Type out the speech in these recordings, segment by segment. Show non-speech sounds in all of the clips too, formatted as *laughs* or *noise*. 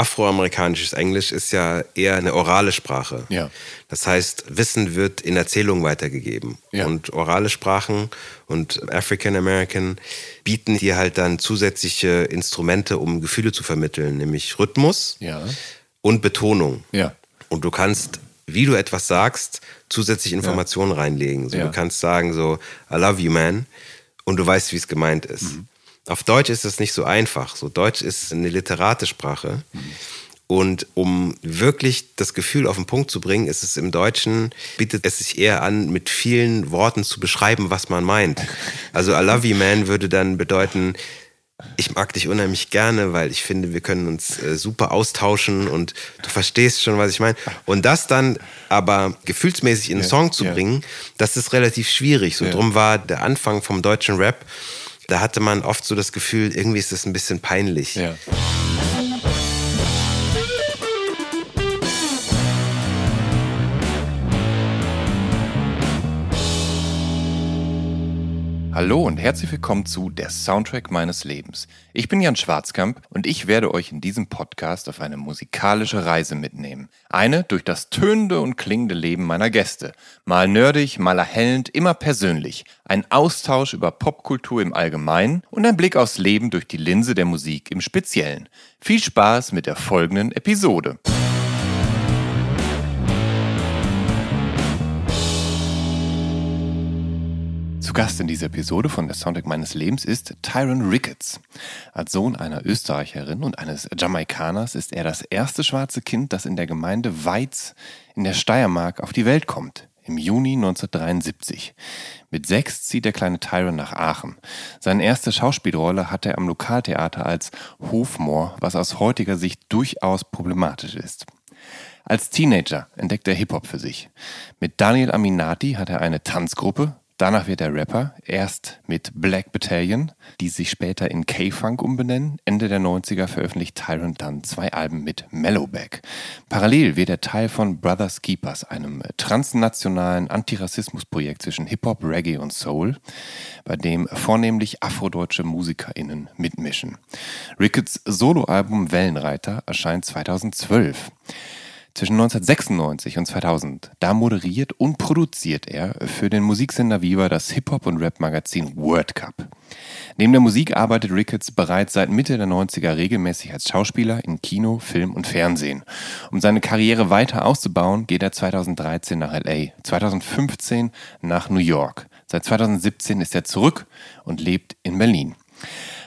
Afroamerikanisches Englisch ist ja eher eine orale Sprache. Ja. Das heißt, Wissen wird in Erzählungen weitergegeben. Ja. Und orale Sprachen und African American bieten dir halt dann zusätzliche Instrumente, um Gefühle zu vermitteln, nämlich Rhythmus Ja. und Betonung. Ja. Und du kannst, wie du etwas sagst, zusätzliche Informationen reinlegen. So. Du kannst sagen so, I love you, man. Und du weißt, wie es gemeint ist. Mhm. Auf Deutsch ist das nicht so einfach. So Deutsch ist eine literate Sprache. Und um wirklich das Gefühl auf den Punkt zu bringen, ist es im Deutschen, bietet es sich eher an, mit vielen Worten zu beschreiben, was man meint. Also I love you, man würde dann bedeuten, ich mag dich unheimlich gerne, weil ich finde, wir können uns äh, super austauschen und du verstehst schon, was ich meine. Und das dann aber gefühlsmäßig in einen Ja, Song zu ja. bringen, das ist relativ schwierig. So Ja. drum war der Anfang vom deutschen Rap, da hatte man oft so das Gefühl, irgendwie ist das ein bisschen peinlich. Ja. Hallo und herzlich willkommen zu Der Soundtrack meines Lebens. Ich bin Jan Schwarzkamp und ich werde euch in diesem Podcast auf eine musikalische Reise mitnehmen. Eine durch das tönende und klingende Leben meiner Gäste. Mal nerdig, mal erhellend, immer persönlich. Ein Austausch über Popkultur im Allgemeinen und ein Blick aufs Leben durch die Linse der Musik im Speziellen. Viel Spaß mit der folgenden Episode. Zu Gast in dieser Episode von Der Soundtrack meines Lebens ist Tyron Ricketts. Als Sohn einer Österreicherin und eines Jamaikaners ist er das erste schwarze Kind, das in der Gemeinde Weiz in der Steiermark auf die Welt kommt. Im Juni 1973. Mit sechs zieht der kleine Tyron nach Aachen. Seine erste Schauspielrolle hat er am Lokaltheater als Hofmoor, was aus heutiger Sicht durchaus problematisch ist. Als Teenager entdeckt er Hip-Hop für sich. Mit Daniel Aminati hat er eine Tanzgruppe. Danach wird er Rapper, erst mit Black Battalion, die sich später in K-Funk umbenennen. Ende der 90er veröffentlicht Tyron dann zwei Alben mit Mellowback. Parallel wird er Teil von Brothers Keepers, einem transnationalen Antirassismusprojekt zwischen Hip-Hop, Reggae und Soul, bei dem vornehmlich afrodeutsche MusikerInnen mitmischen. Ricketts Soloalbum Wellenreiter erscheint 2012. Zwischen 1996 und 2000, da moderiert und produziert er für den Musiksender Viva das Hip-Hop- und Rap-Magazin Word Cup. Neben der Musik arbeitet Ricketts bereits seit Mitte der 90er regelmäßig als Schauspieler in Kino, Film und Fernsehen. Um seine Karriere weiter auszubauen, geht er 2013 nach LA, 2015 nach New York. Seit 2017 ist er zurück und lebt in Berlin.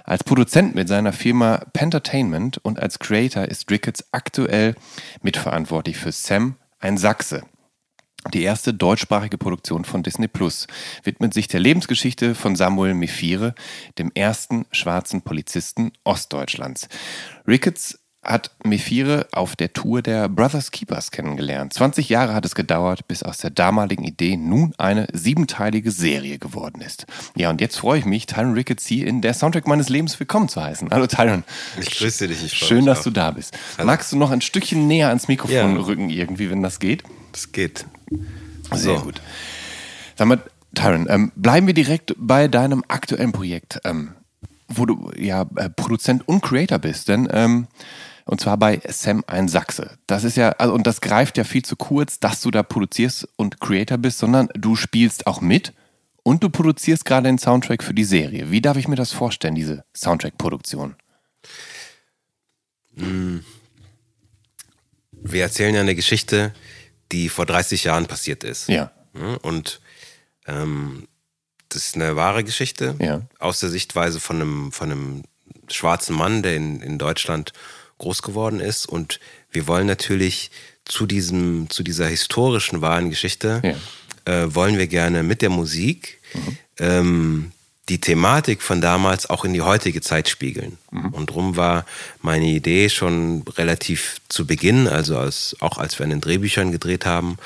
Als Produzent mit seiner Firma Pentertainment und als Creator ist Ricketts aktuell mitverantwortlich für Sam, ein Sachse. Die erste deutschsprachige Produktion von Disney Plus widmet sich der Lebensgeschichte von Samuel Mephire, dem ersten schwarzen Polizisten Ostdeutschlands. Ricketts hat Mephire auf der Tour der Brothers Keepers kennengelernt. 20 Jahre hat es gedauert, bis aus der damaligen Idee nun eine siebenteilige Serie geworden ist. Ja, und jetzt freue ich mich, Tyron Ricketts hier in der Soundtrack meines Lebens willkommen zu heißen. Hallo Tyron. Ich grüße dich. Ich freue Schön, dass auch. du da bist. Magst du noch ein Stückchen näher ans Mikrofon Ja. rücken irgendwie, wenn das geht? Das geht. Sehr So. gut. Sag mal, Tyron, ähm, bleiben wir direkt bei deinem aktuellen Projekt, ähm, wo du ja äh, Produzent und Creator bist, denn ähm, und zwar bei Sam ein Sachse. Das ist ja, also, und das greift ja viel zu kurz, dass du da produzierst und Creator bist, sondern du spielst auch mit und du produzierst gerade den Soundtrack für die Serie. Wie darf ich mir das vorstellen, diese Soundtrack-Produktion? Wir erzählen ja eine Geschichte, die vor 30 Jahren passiert ist. Ja. Ja, Und ähm, das ist eine wahre Geschichte Ja. aus der Sichtweise von einem, von einem schwarzen Mann, der in, in Deutschland groß geworden ist. Und wir wollen natürlich zu, diesem, zu dieser historischen wahren Geschichte, äh, wollen wir gerne mit der Musik ähm, die Thematik von damals auch in die heutige Zeit spiegeln. Mhm. Und drum war meine Idee schon relativ zu Beginn, also als, auch als wir an den Drehbüchern gedreht haben,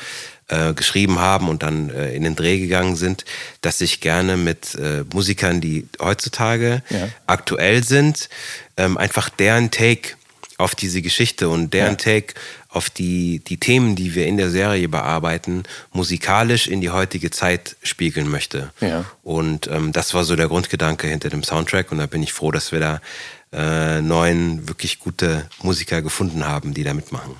äh, geschrieben haben und dann äh, in den Dreh gegangen sind, dass ich gerne mit äh, Musikern, die heutzutage ja. aktuell sind, ähm, einfach deren Take auf diese Geschichte und deren ja. Take auf die, die Themen, die wir in der Serie bearbeiten, musikalisch in die heutige Zeit spiegeln möchte. Ja. Und ähm, das war so der Grundgedanke hinter dem Soundtrack und da bin ich froh, dass wir da äh, neun wirklich gute Musiker gefunden haben, die da mitmachen.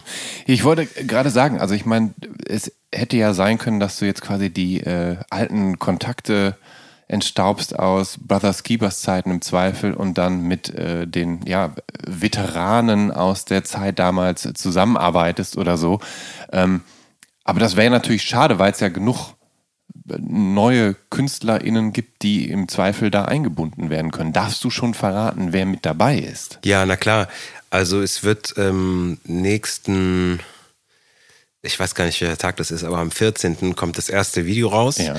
Ich wollte gerade sagen, also ich meine, es hätte ja sein können, dass du jetzt quasi die äh, alten Kontakte entstaubst aus Brothers Keepers Zeiten im Zweifel und dann mit äh, den ja, Veteranen aus der Zeit damals zusammenarbeitest oder so. Ähm, aber das wäre natürlich schade, weil es ja genug neue KünstlerInnen gibt, die im Zweifel da eingebunden werden können. Darfst du schon verraten, wer mit dabei ist? Ja, na klar. Also es wird ähm, nächsten, ich weiß gar nicht, welcher Tag das ist, aber am 14. kommt das erste Video raus. Ja.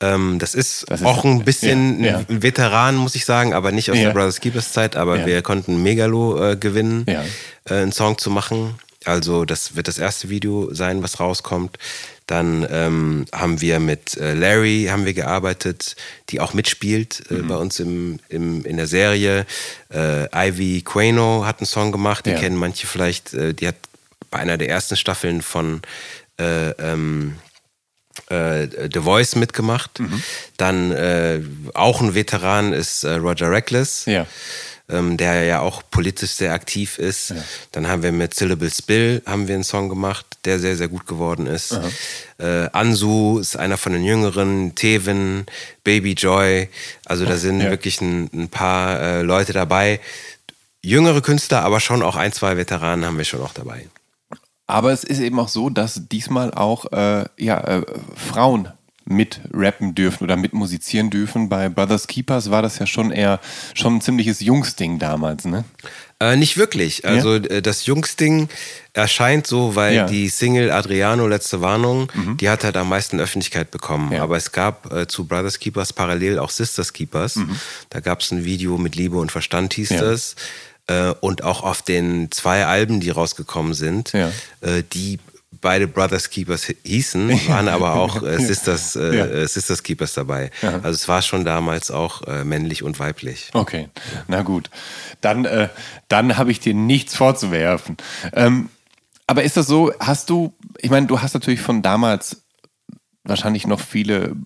Ähm, das, ist das, ist auch ein bisschen ja, ja. ein Veteran, muss ich sagen, aber nicht aus der Brothers Keepers Zeit, aber wir konnten Megalo äh, gewinnen, äh, einen Song zu machen. Also das wird das erste Video sein, was rauskommt. Dann ähm, haben wir mit äh, Larry haben wir gearbeitet, die auch mitspielt äh, mhm. bei uns im, im, in der Serie. Äh, Ivy Quano hat einen Song gemacht, die ja. kennen manche vielleicht. Äh, die hat bei einer der ersten Staffeln von äh, ähm, äh, The Voice mitgemacht. Mhm. Dann auch ein Veteran ist Roger Reckless. Ja ähm, der ja auch politisch sehr aktiv ist. Ja. Dann haben wir mit Syllable Spill haben wir einen Song gemacht, der sehr, sehr gut geworden ist. Äh, Ansu ist einer von den Jüngeren, Tevin, Baby Joy. Also da sind ja. wirklich ein, ein paar äh, Leute dabei. Jüngere Künstler, aber schon auch ein, zwei Veteranen haben wir schon auch dabei. Aber es ist eben auch so, dass diesmal auch äh, ja, äh, Frauen mit rappen dürfen oder mit musizieren dürfen. Bei Brothers Keepers war das ja schon eher schon ein ziemliches Jungsding damals, ne? Äh, nicht wirklich. Also ja? Äh, das Jungsding erscheint so, weil ja. die Single Adriano Letzte Warnung, mhm. die hat halt am meisten Öffentlichkeit bekommen. Ja. Aber es gab äh, zu Brothers Keepers parallel auch Sisters Keepers. Mhm. Da gab es ein Video mit Liebe und Verstand hieß das. Äh, und auch auf den zwei Alben, die rausgekommen sind, äh, die beide Brothers Keepers hießen, waren aber auch äh, *laughs* Sisters, äh, ja. Äh, Sisters Keepers dabei. Ja. Also es war schon damals auch äh, männlich und weiblich. Okay, na gut. Dann, äh, dann habe ich dir nichts vorzuwerfen. Ähm, aber ist das so, hast du, ich meine, du hast natürlich von damals wahrscheinlich noch viele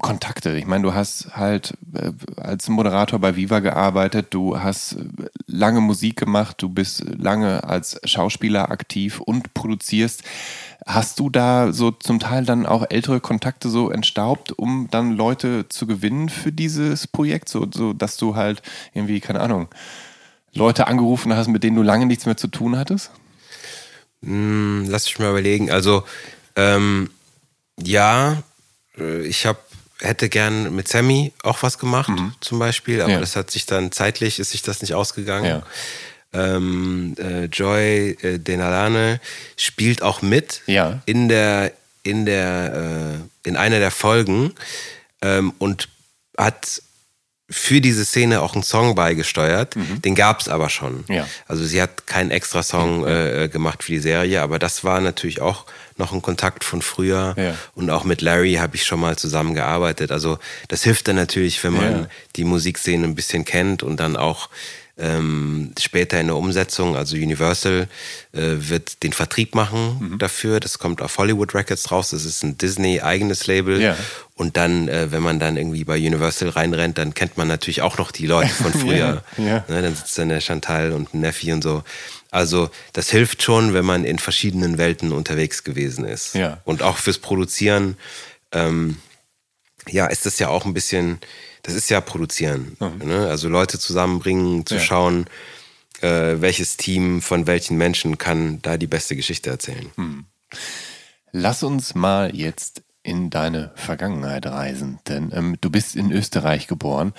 Kontakte. Ich meine, du hast halt äh, als Moderator bei Viva gearbeitet, du hast äh, lange Musik gemacht, du bist lange als Schauspieler aktiv und produzierst. Hast du da so zum Teil dann auch ältere Kontakte so entstaubt, um dann Leute zu gewinnen für dieses Projekt, so, so dass du halt irgendwie, keine Ahnung, Leute angerufen hast, mit denen du lange nichts mehr zu tun hattest? Hm, lass mich mal überlegen. Also, ähm, ja, äh, ich habe hätte gern mit Sammy auch was gemacht, mhm. zum Beispiel, aber ja. das hat sich dann zeitlich, ist sich das nicht ausgegangen. Ja. Ähm, äh, Joy äh, Denalane spielt auch mit ja. in der, in der, äh, in einer der Folgen ähm, und hat für diese Szene auch einen Song beigesteuert. Mhm. Den gab es aber schon. Ja. Also sie hat keinen extra Song äh, äh, gemacht für die Serie, aber das war natürlich auch noch ein Kontakt von früher. Ja. Und auch mit Larry habe ich schon mal zusammengearbeitet. Also das hilft dann natürlich, wenn man ja. die Musikszene ein bisschen kennt und dann auch ähm, später in der Umsetzung, also Universal äh, wird den Vertrieb machen mhm. dafür. Das kommt auf Hollywood Records raus. Das ist ein Disney-eigenes Label. Ja. Und dann, äh, wenn man dann irgendwie bei Universal reinrennt, dann kennt man natürlich auch noch die Leute von *laughs* früher. ja. Ja. Ne, dann sitzt dann der Chantal und ein Neffi und so. Also das hilft schon, wenn man in verschiedenen Welten unterwegs gewesen ist. Und auch fürs Produzieren, ähm, ja, ist das ja auch ein bisschen, das ist ja Produzieren. Mhm. Ne? Also Leute zusammenbringen, zu ja. schauen, äh, welches Team von welchen Menschen kann da die beste Geschichte erzählen. Mhm. Lass uns mal jetzt in deine Vergangenheit reisen, denn ähm, du bist in Österreich geboren.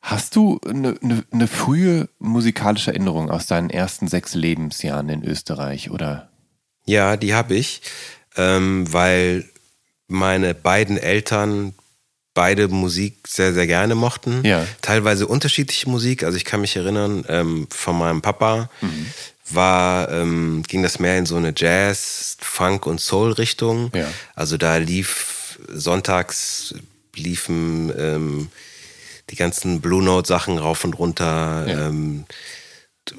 Hast du eine, eine, eine frühe musikalische Erinnerung aus deinen ersten sechs Lebensjahren in Österreich, oder? Ja, die habe ich, ähm, weil meine beiden Eltern beide Musik sehr, sehr gerne mochten. Ja. Teilweise unterschiedliche Musik. Also ich kann mich erinnern, ähm, von meinem Papa war, ähm, ging das mehr in so eine Jazz, Funk und Soul-Richtung. Ja. Also da lief sonntags liefen ähm, die ganzen Blue Note-Sachen rauf und runter. Ja. Ähm,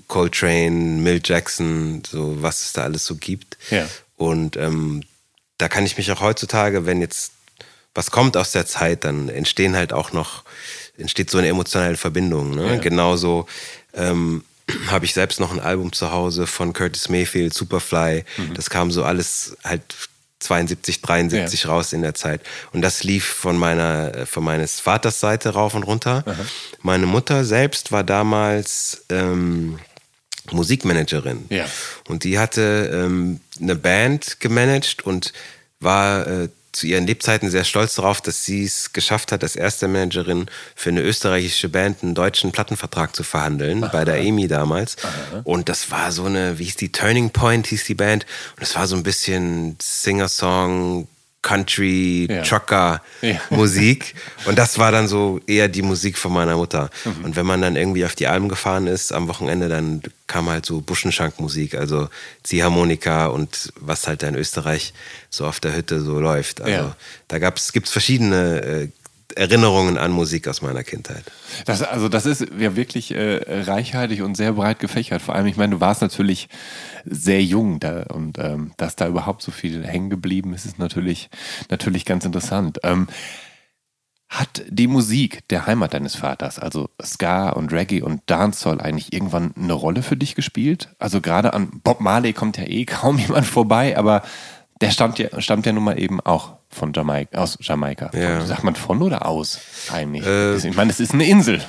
Coltrane, Mill Jackson, so was es da alles so gibt. Und ähm, da kann ich mich auch heutzutage, wenn jetzt was kommt aus der Zeit, dann entstehen halt auch noch, entsteht so eine emotionale Verbindung. Ne? Ja. Genauso ähm, *clears throat* habe ich selbst noch ein Album zu Hause von Curtis Mayfield, Superfly. Mhm. Das kam so alles halt 72, 73 raus in der Zeit. Und das lief von meiner, von meines Vaters Seite rauf und runter. Meine Mutter selbst war damals ähm, Musikmanagerin. Ja. Und die hatte ähm, eine Band gemanagt und war äh, zu ihren Lebzeiten sehr stolz darauf, dass sie es geschafft hat, als erste Managerin für eine österreichische Band einen deutschen Plattenvertrag zu verhandeln, bei der EMI damals. Und das war so eine, wie hieß die, Turning Point hieß die Band. Und das war so ein bisschen Singer-Song, Country, Ja. Trucker Ja. Musik. Und das war dann so eher die Musik von meiner Mutter. Mhm. Und wenn man dann irgendwie auf die Alm gefahren ist am Wochenende, dann kam halt so Buschenschankmusik, also Ziehharmonika und was halt da in Österreich so auf der Hütte so läuft. Also Ja. da gibt's verschiedene äh, Erinnerungen an Musik aus meiner Kindheit. Das, also das ist ja wirklich äh, reichhaltig und sehr breit gefächert. Vor allem, ich meine, du warst natürlich sehr jung da und ähm, dass da überhaupt so viel hängen geblieben ist, ist natürlich, natürlich ganz interessant. Ähm, hat die Musik der Heimat deines Vaters, also Ska und Reggae und Dancehall, eigentlich irgendwann eine Rolle für dich gespielt? Also gerade an Bob Marley kommt ja eh kaum *laughs* jemand vorbei, aber der stammt ja, stammt ja nun mal eben auch von Jamaika, aus Jamaika. Ja. Von, sagt man von oder aus eigentlich? Äh, ich meine, es ist eine Insel.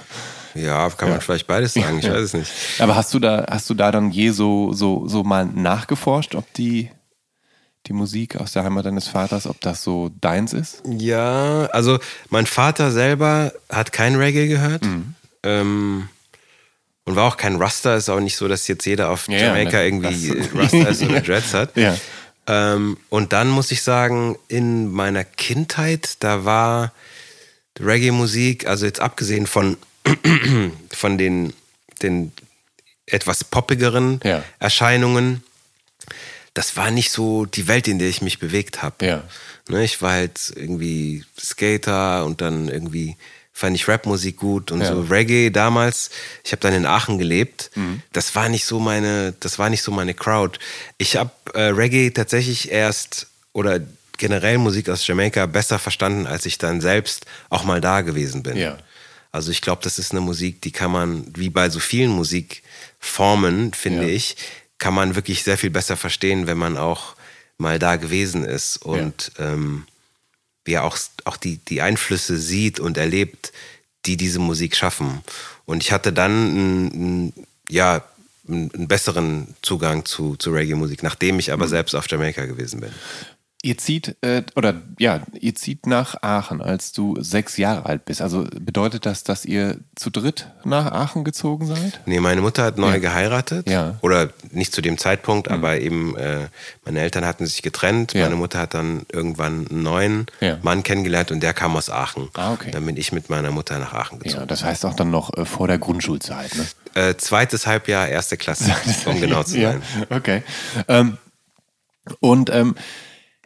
Ja, kann man vielleicht beides sagen, ich Ja. weiß es nicht. Aber hast du da, hast du da dann je so, so, so mal nachgeforscht, ob die, die Musik aus der Heimat deines Vaters, ob das so deins ist? Ja, also mein Vater selber hat kein Reggae gehört. Mhm. Ähm, und war auch kein Rasta. Ist auch nicht so, dass jetzt jeder auf Ja, ja, Jamaika ne, irgendwie das- Rasta ist *laughs* oder Dreads hat. Ja. Ähm, und dann muss ich sagen, in meiner Kindheit, da war Reggae-Musik, also jetzt abgesehen von, *clears throat* von den, den etwas poppigeren Ja. Erscheinungen, das war nicht so die Welt, in der ich mich bewegt habe. Ja. Ne, ich war halt irgendwie Skater und dann irgendwie fand ich Rapmusik gut und Ja. so Reggae damals. Ich habe dann in Aachen gelebt. Mhm. Das war nicht so meine, das war nicht so meine Crowd. Ich habe äh, Reggae tatsächlich erst oder generell Musik aus Jamaika besser verstanden, als ich dann selbst auch mal da gewesen bin. Ja. Also ich glaube, das ist eine Musik, die kann man, wie bei so vielen Musikformen, finde Ja. ich, kann man wirklich sehr viel besser verstehen, wenn man auch mal da gewesen ist und ähm, ja auch, auch die, die Einflüsse sieht und erlebt, die diese Musik schaffen. Und ich hatte dann einen, ja, einen besseren Zugang zu, zu Reggae-Musik, nachdem ich Mhm. aber selbst auf Jamaika gewesen bin. Ihr zieht, äh, oder ja, ihr zieht nach Aachen, als du sechs Jahre alt bist. Also bedeutet das, dass ihr zu dritt nach Aachen gezogen seid? Nee, meine Mutter hat neu geheiratet. Ja. Mhm. Oder nicht zu dem Zeitpunkt, aber eben äh, meine Eltern hatten sich getrennt. Ja. Meine Mutter hat dann irgendwann einen neuen Ja. Mann kennengelernt und der kam aus Aachen. Ah, okay. Dann bin ich mit meiner Mutter nach Aachen gezogen. Ja, das heißt auch dann noch äh, vor der Grundschulzeit, ne? Äh, zweites Halbjahr, erste Klasse, *laughs* um genau zu sein. Ja, okay. Ähm, und ähm,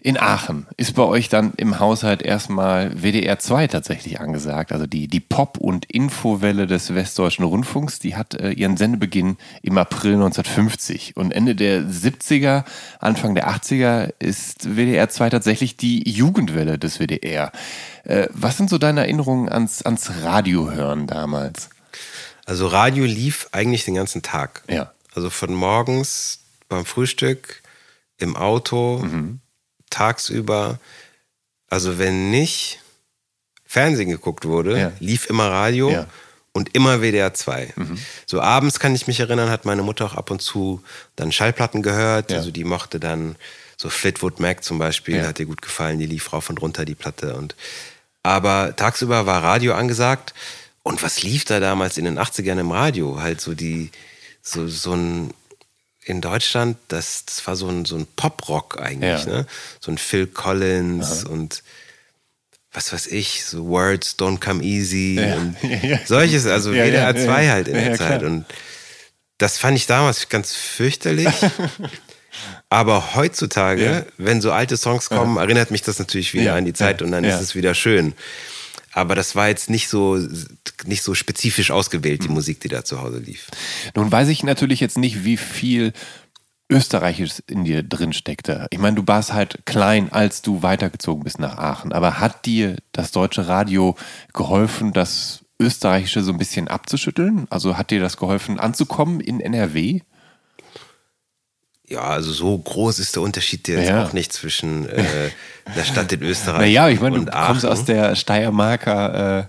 in Aachen ist bei euch dann im Haushalt erstmal WDR 2 tatsächlich angesagt. Also die, die Pop- und Infowelle des Westdeutschen Rundfunks, die hat äh, ihren Sendebeginn im April 1950. Und Ende der 70er, Anfang der 80er ist WDR 2 tatsächlich die Jugendwelle des WDR. Äh, was sind so deine Erinnerungen ans, ans Radiohören damals? Also Radio lief eigentlich den ganzen Tag. Ja. Also von morgens beim Frühstück, im Auto, Mhm. Tagsüber. Also wenn nicht Fernsehen geguckt wurde, Ja. lief immer Radio Ja. Mhm. und immer WDR 2. So abends kann ich mich erinnern, hat meine Mutter auch ab und zu dann Schallplatten gehört. Ja. Also die mochte dann so Fleetwood Mac zum Beispiel, Ja. hat ihr gut gefallen, die lief rauf und runter, die Platte. Und aber tagsüber war Radio angesagt. Und was lief da damals in den 80ern im Radio? Halt so die, so, so ein, in Deutschland, das, das war so ein, so ein Pop-Rock eigentlich, Ja. ne? So ein Phil Collins und was weiß ich, so Words Don't Come Easy Ja. und *laughs* solches, also Ja, WDR 2 ja. halt in der Zeit. klar. Und das fand ich damals ganz fürchterlich. *laughs* Aber heutzutage, wenn so alte Songs kommen, erinnert mich das natürlich wieder an die Zeit und dann ist es wieder schön. Aber das war jetzt nicht so, nicht so spezifisch ausgewählt, Mhm. die Musik, die da zu Hause lief. Nun weiß ich natürlich jetzt nicht, wie viel Österreichisches in dir drin steckte. Ich meine, du warst halt klein, als du weitergezogen bist nach Aachen. Aber hat dir das deutsche Radio geholfen, das Österreichische so ein bisschen abzuschütteln? Also hat dir das geholfen, anzukommen in NRW? Ja, also so groß ist der Unterschied jetzt Ja. auch nicht zwischen äh, der Stadt in Österreich Naja, ich meine, du und kommst Aachen. aus der Steiermarker äh,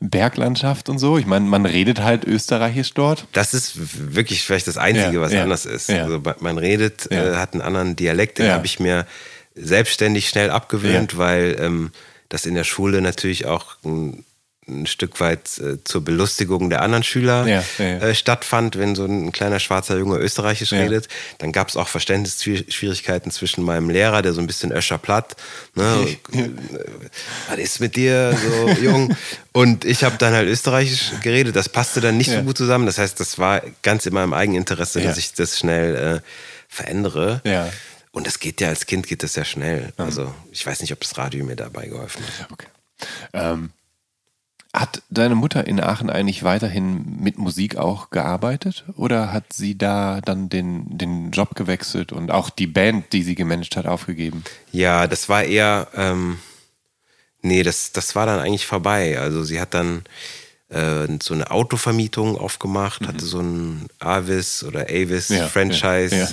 Berglandschaft und so. Ich meine, man redet halt Österreichisch dort. Das ist wirklich vielleicht das Einzige, Ja, was ja, anders ist. Also man redet, äh, hat einen anderen Dialekt, den habe ich mir selbstständig schnell abgewöhnt, weil ähm, das in der Schule natürlich auch ein, ein Stück weit äh, zur Belustigung der anderen Schüler Ja, ja, ja. Äh, stattfand, wenn so ein kleiner schwarzer Junge Österreichisch redet. Dann gab es auch Verständnisschwierigkeiten zwischen meinem Lehrer, der so ein bisschen Öscher platt, ne, äh, was ist mit dir, so jung? Und ich habe dann halt Österreichisch geredet. Das passte dann nicht so gut zusammen. Das heißt, das war ganz in meinem Eigeninteresse, dass ich das schnell äh, verändere. Und das geht ja als Kind geht das ja schnell. Also ich weiß nicht, ob das Radio mir dabei geholfen hat. Okay. Ähm, hat deine Mutter in Aachen eigentlich weiterhin mit Musik auch gearbeitet? Oder hat sie da dann den, den Job gewechselt und auch die Band, die sie gemanagt hat, aufgegeben? Ja, das war eher, ähm, nee, das, das war dann eigentlich vorbei. Also sie hat dann äh, so eine Autovermietung aufgemacht, hatte so ein Avis oder Avis Mhm. Ja, Franchise ja, ja.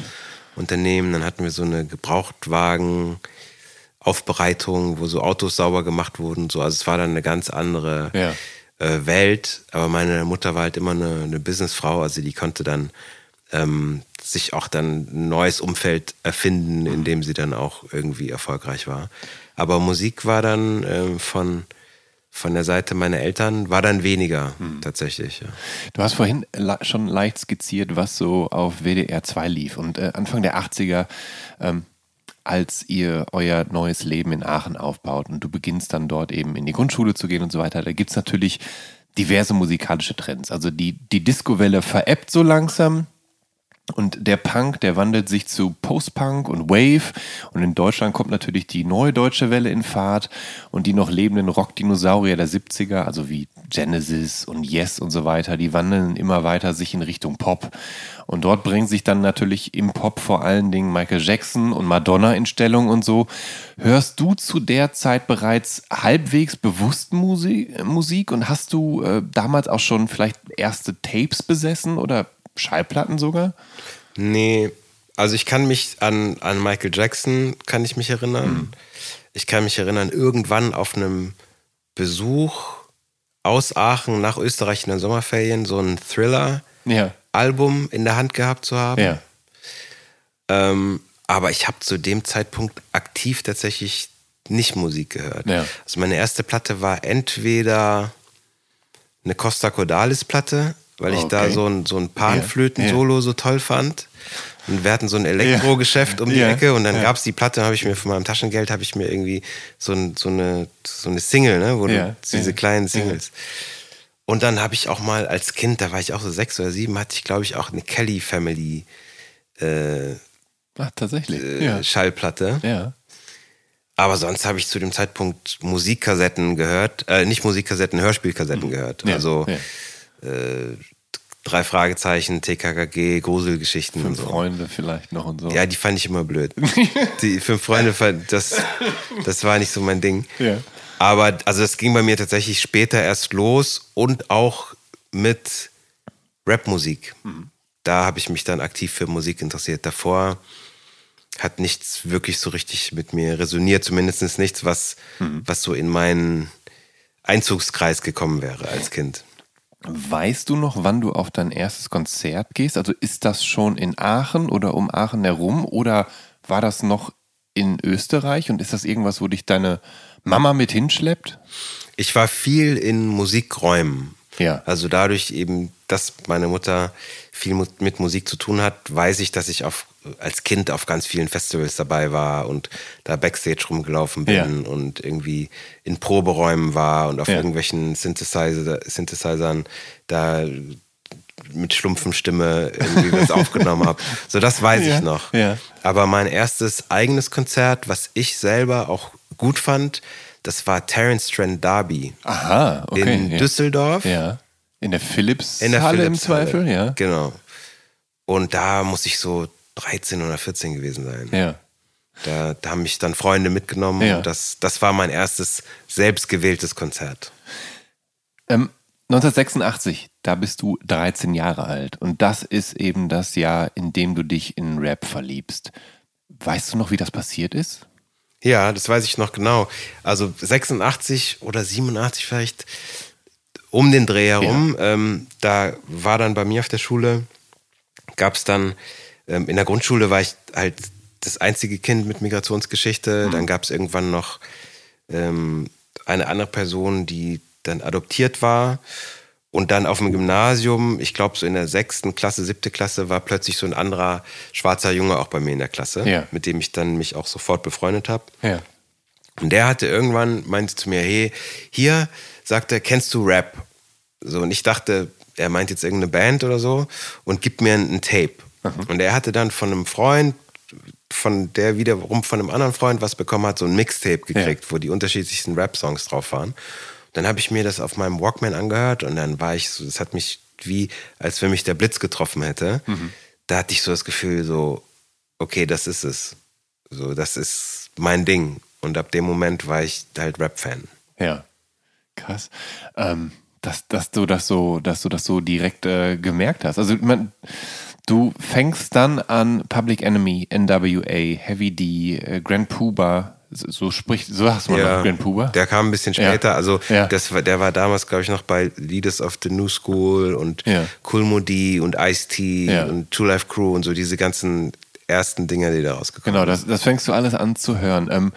Unternehmen. Dann hatten wir so eine Gebrauchtwagen Aufbereitung, wo so Autos sauber gemacht wurden. So. Also es war dann eine ganz andere Ja. äh, Welt. Aber meine Mutter war halt immer eine, eine Businessfrau, also die konnte dann ähm, sich auch dann ein neues Umfeld erfinden, in dem sie dann auch irgendwie erfolgreich war. Aber Musik war dann ähm, von, von der Seite meiner Eltern, war dann weniger tatsächlich. Ja. Du hast vorhin schon leicht skizziert, was so auf WDR 2 lief. Und äh, Anfang der 80er, ähm, als ihr euer neues Leben in Aachen aufbaut und du beginnst dann dort eben in die Grundschule zu gehen und so weiter, da gibt es natürlich diverse musikalische Trends. Also die, die Disco-Welle verebbt so langsam. Und der Punk, der wandelt sich zu Post-Punk und Wave. Und in Deutschland kommt natürlich die neue deutsche Welle in Fahrt. Und die noch lebenden Rock-Dinosaurier der 70er, also wie Genesis und Yes und so weiter, die wandeln immer weiter sich in Richtung Pop. Und dort bringen sich dann natürlich im Pop vor allen Dingen Michael Jackson und Madonna in Stellung und so. Hörst du zu der Zeit bereits halbwegs bewusst Musik, Musik und hast du äh, damals auch schon vielleicht erste Tapes besessen oder Schallplatten sogar? Nee, also ich kann mich an, an Michael Jackson, kann ich mich erinnern. Ich kann mich erinnern, irgendwann auf einem Besuch aus Aachen nach Österreich in den Sommerferien so ein Thriller-Album Ja. in der Hand gehabt zu haben. Ja. Ähm, aber ich habe zu dem Zeitpunkt aktiv tatsächlich nicht Musik gehört. Ja. Also meine erste Platte war entweder eine Costa Cordalis Platte, weil ich da Okay. so ein, so ein Panflöten-Solo so toll fand. Und wir hatten so ein Elektrogeschäft um die Ja. Ecke und dann Ja. gab's die Platte, habe ich mir von meinem Taschengeld, habe ich mir irgendwie so, ein, so, eine, so eine Single, ne, wo Ja. du diese Ja. kleinen Singles. Und dann habe ich auch mal als Kind, da war ich auch so sechs oder sieben, hatte ich glaube ich auch eine Kelly Family äh, Ach, tatsächlich. äh, ja. Schallplatte. ja. Aber sonst habe ich zu dem Zeitpunkt Musikkassetten gehört, äh, nicht Musikkassetten, Hörspielkassetten gehört. Mhm. Ja. Also ja. äh, drei Fragezeichen, TKKG, Gruselgeschichten und Fünf so. Freunde vielleicht noch und so. Ja, die fand ich immer blöd. *laughs* die fünf Freunde, das, das war nicht so mein Ding. Ja. Aber also es ging bei mir tatsächlich später erst los und auch mit Rapmusik. Mhm. Da habe ich mich dann aktiv für Musik interessiert. Davor hat nichts wirklich so richtig mit mir resoniert, zumindest nichts, was, Mhm. was so in meinen Einzugskreis gekommen wäre als Kind. Weißt du noch, wann du auf dein erstes Konzert gehst? Also ist das schon in Aachen oder um Aachen herum oder war das noch in Österreich und ist das irgendwas, wo dich deine Mama mit hinschleppt? Ich war viel in Musikräumen. Ja. Also dadurch eben, dass meine Mutter viel mit Musik zu tun hat, weiß ich, dass ich auf, als Kind auf ganz vielen Festivals dabei war und da Backstage rumgelaufen bin Ja. und irgendwie in Proberäumen war und auf Ja. irgendwelchen Synthesizer, Synthesizern da mit Schlumpfenstimme irgendwie was *laughs* aufgenommen habe. So, das weiß Ja, ich noch. Aber mein erstes eigenes Konzert, was ich selber auch gut fand, das war Terence Trent D'Arby Aha, okay. in. Düsseldorf. Ja. In der Philips In der Halle im Philips-Halle. Zweifel, ja. Genau. Und da muss ich so 13 oder 14 gewesen sein. Ja. Da, da haben mich dann Freunde mitgenommen Ja. und das, das war mein erstes selbstgewähltes Konzert. Ähm, 1986, da bist du 13 Jahre alt. Und das ist eben das Jahr, in dem du dich in Rap verliebst. Weißt du noch, wie das passiert ist? Ja, das weiß ich noch genau. Also 86 oder 87 vielleicht, um den Dreh herum. Ähm, da war dann bei mir auf der Schule, gab es dann, ähm, in der Grundschule war ich halt das einzige Kind mit Migrationsgeschichte. Dann gab es irgendwann noch ähm, eine andere Person, die dann adoptiert war. Und dann auf dem Gymnasium, ich glaube so in der sechsten Klasse, siebte Klasse, war plötzlich so ein anderer schwarzer Junge auch bei mir in der Klasse, Ja. mit dem ich dann mich auch sofort befreundet habe. Ja. Und der hatte irgendwann, meinte zu mir, hey, hier, sagt er, kennst du Rap? So, und ich dachte, er meint jetzt irgendeine Band oder so und gibt mir ein, ein Tape. Und er hatte dann von einem Freund, von der wiederum von einem anderen Freund was bekommen hat, so ein Mixtape gekriegt, wo die unterschiedlichsten Rap-Songs drauf waren. Dann habe ich mir das auf meinem Walkman angehört und dann war ich so, das hat mich wie, als wenn mich der Blitz getroffen hätte. Da hatte ich so das Gefühl, so, okay, das ist es. So, das ist mein Ding. Und ab dem Moment war ich halt Rap-Fan. Ja. Krass. Ähm, dass, dass du das so, dass du das so direkt äh, gemerkt hast. Also man, du fängst dann an Public Enemy, NWA, Heavy D, äh, Grand Puba, so, spricht, so hast du mal noch Grand Puba. Der kam ein bisschen später. Ja. Also Ja. das war, der war damals, glaube ich, noch bei Leaders of the New School und Ja. Cool Modi und Ice-T Ja. und Two Life Crew und so diese ganzen ersten Dinger, die da rausgekommen Genau, das, das fängst du alles an zu hören. Ähm,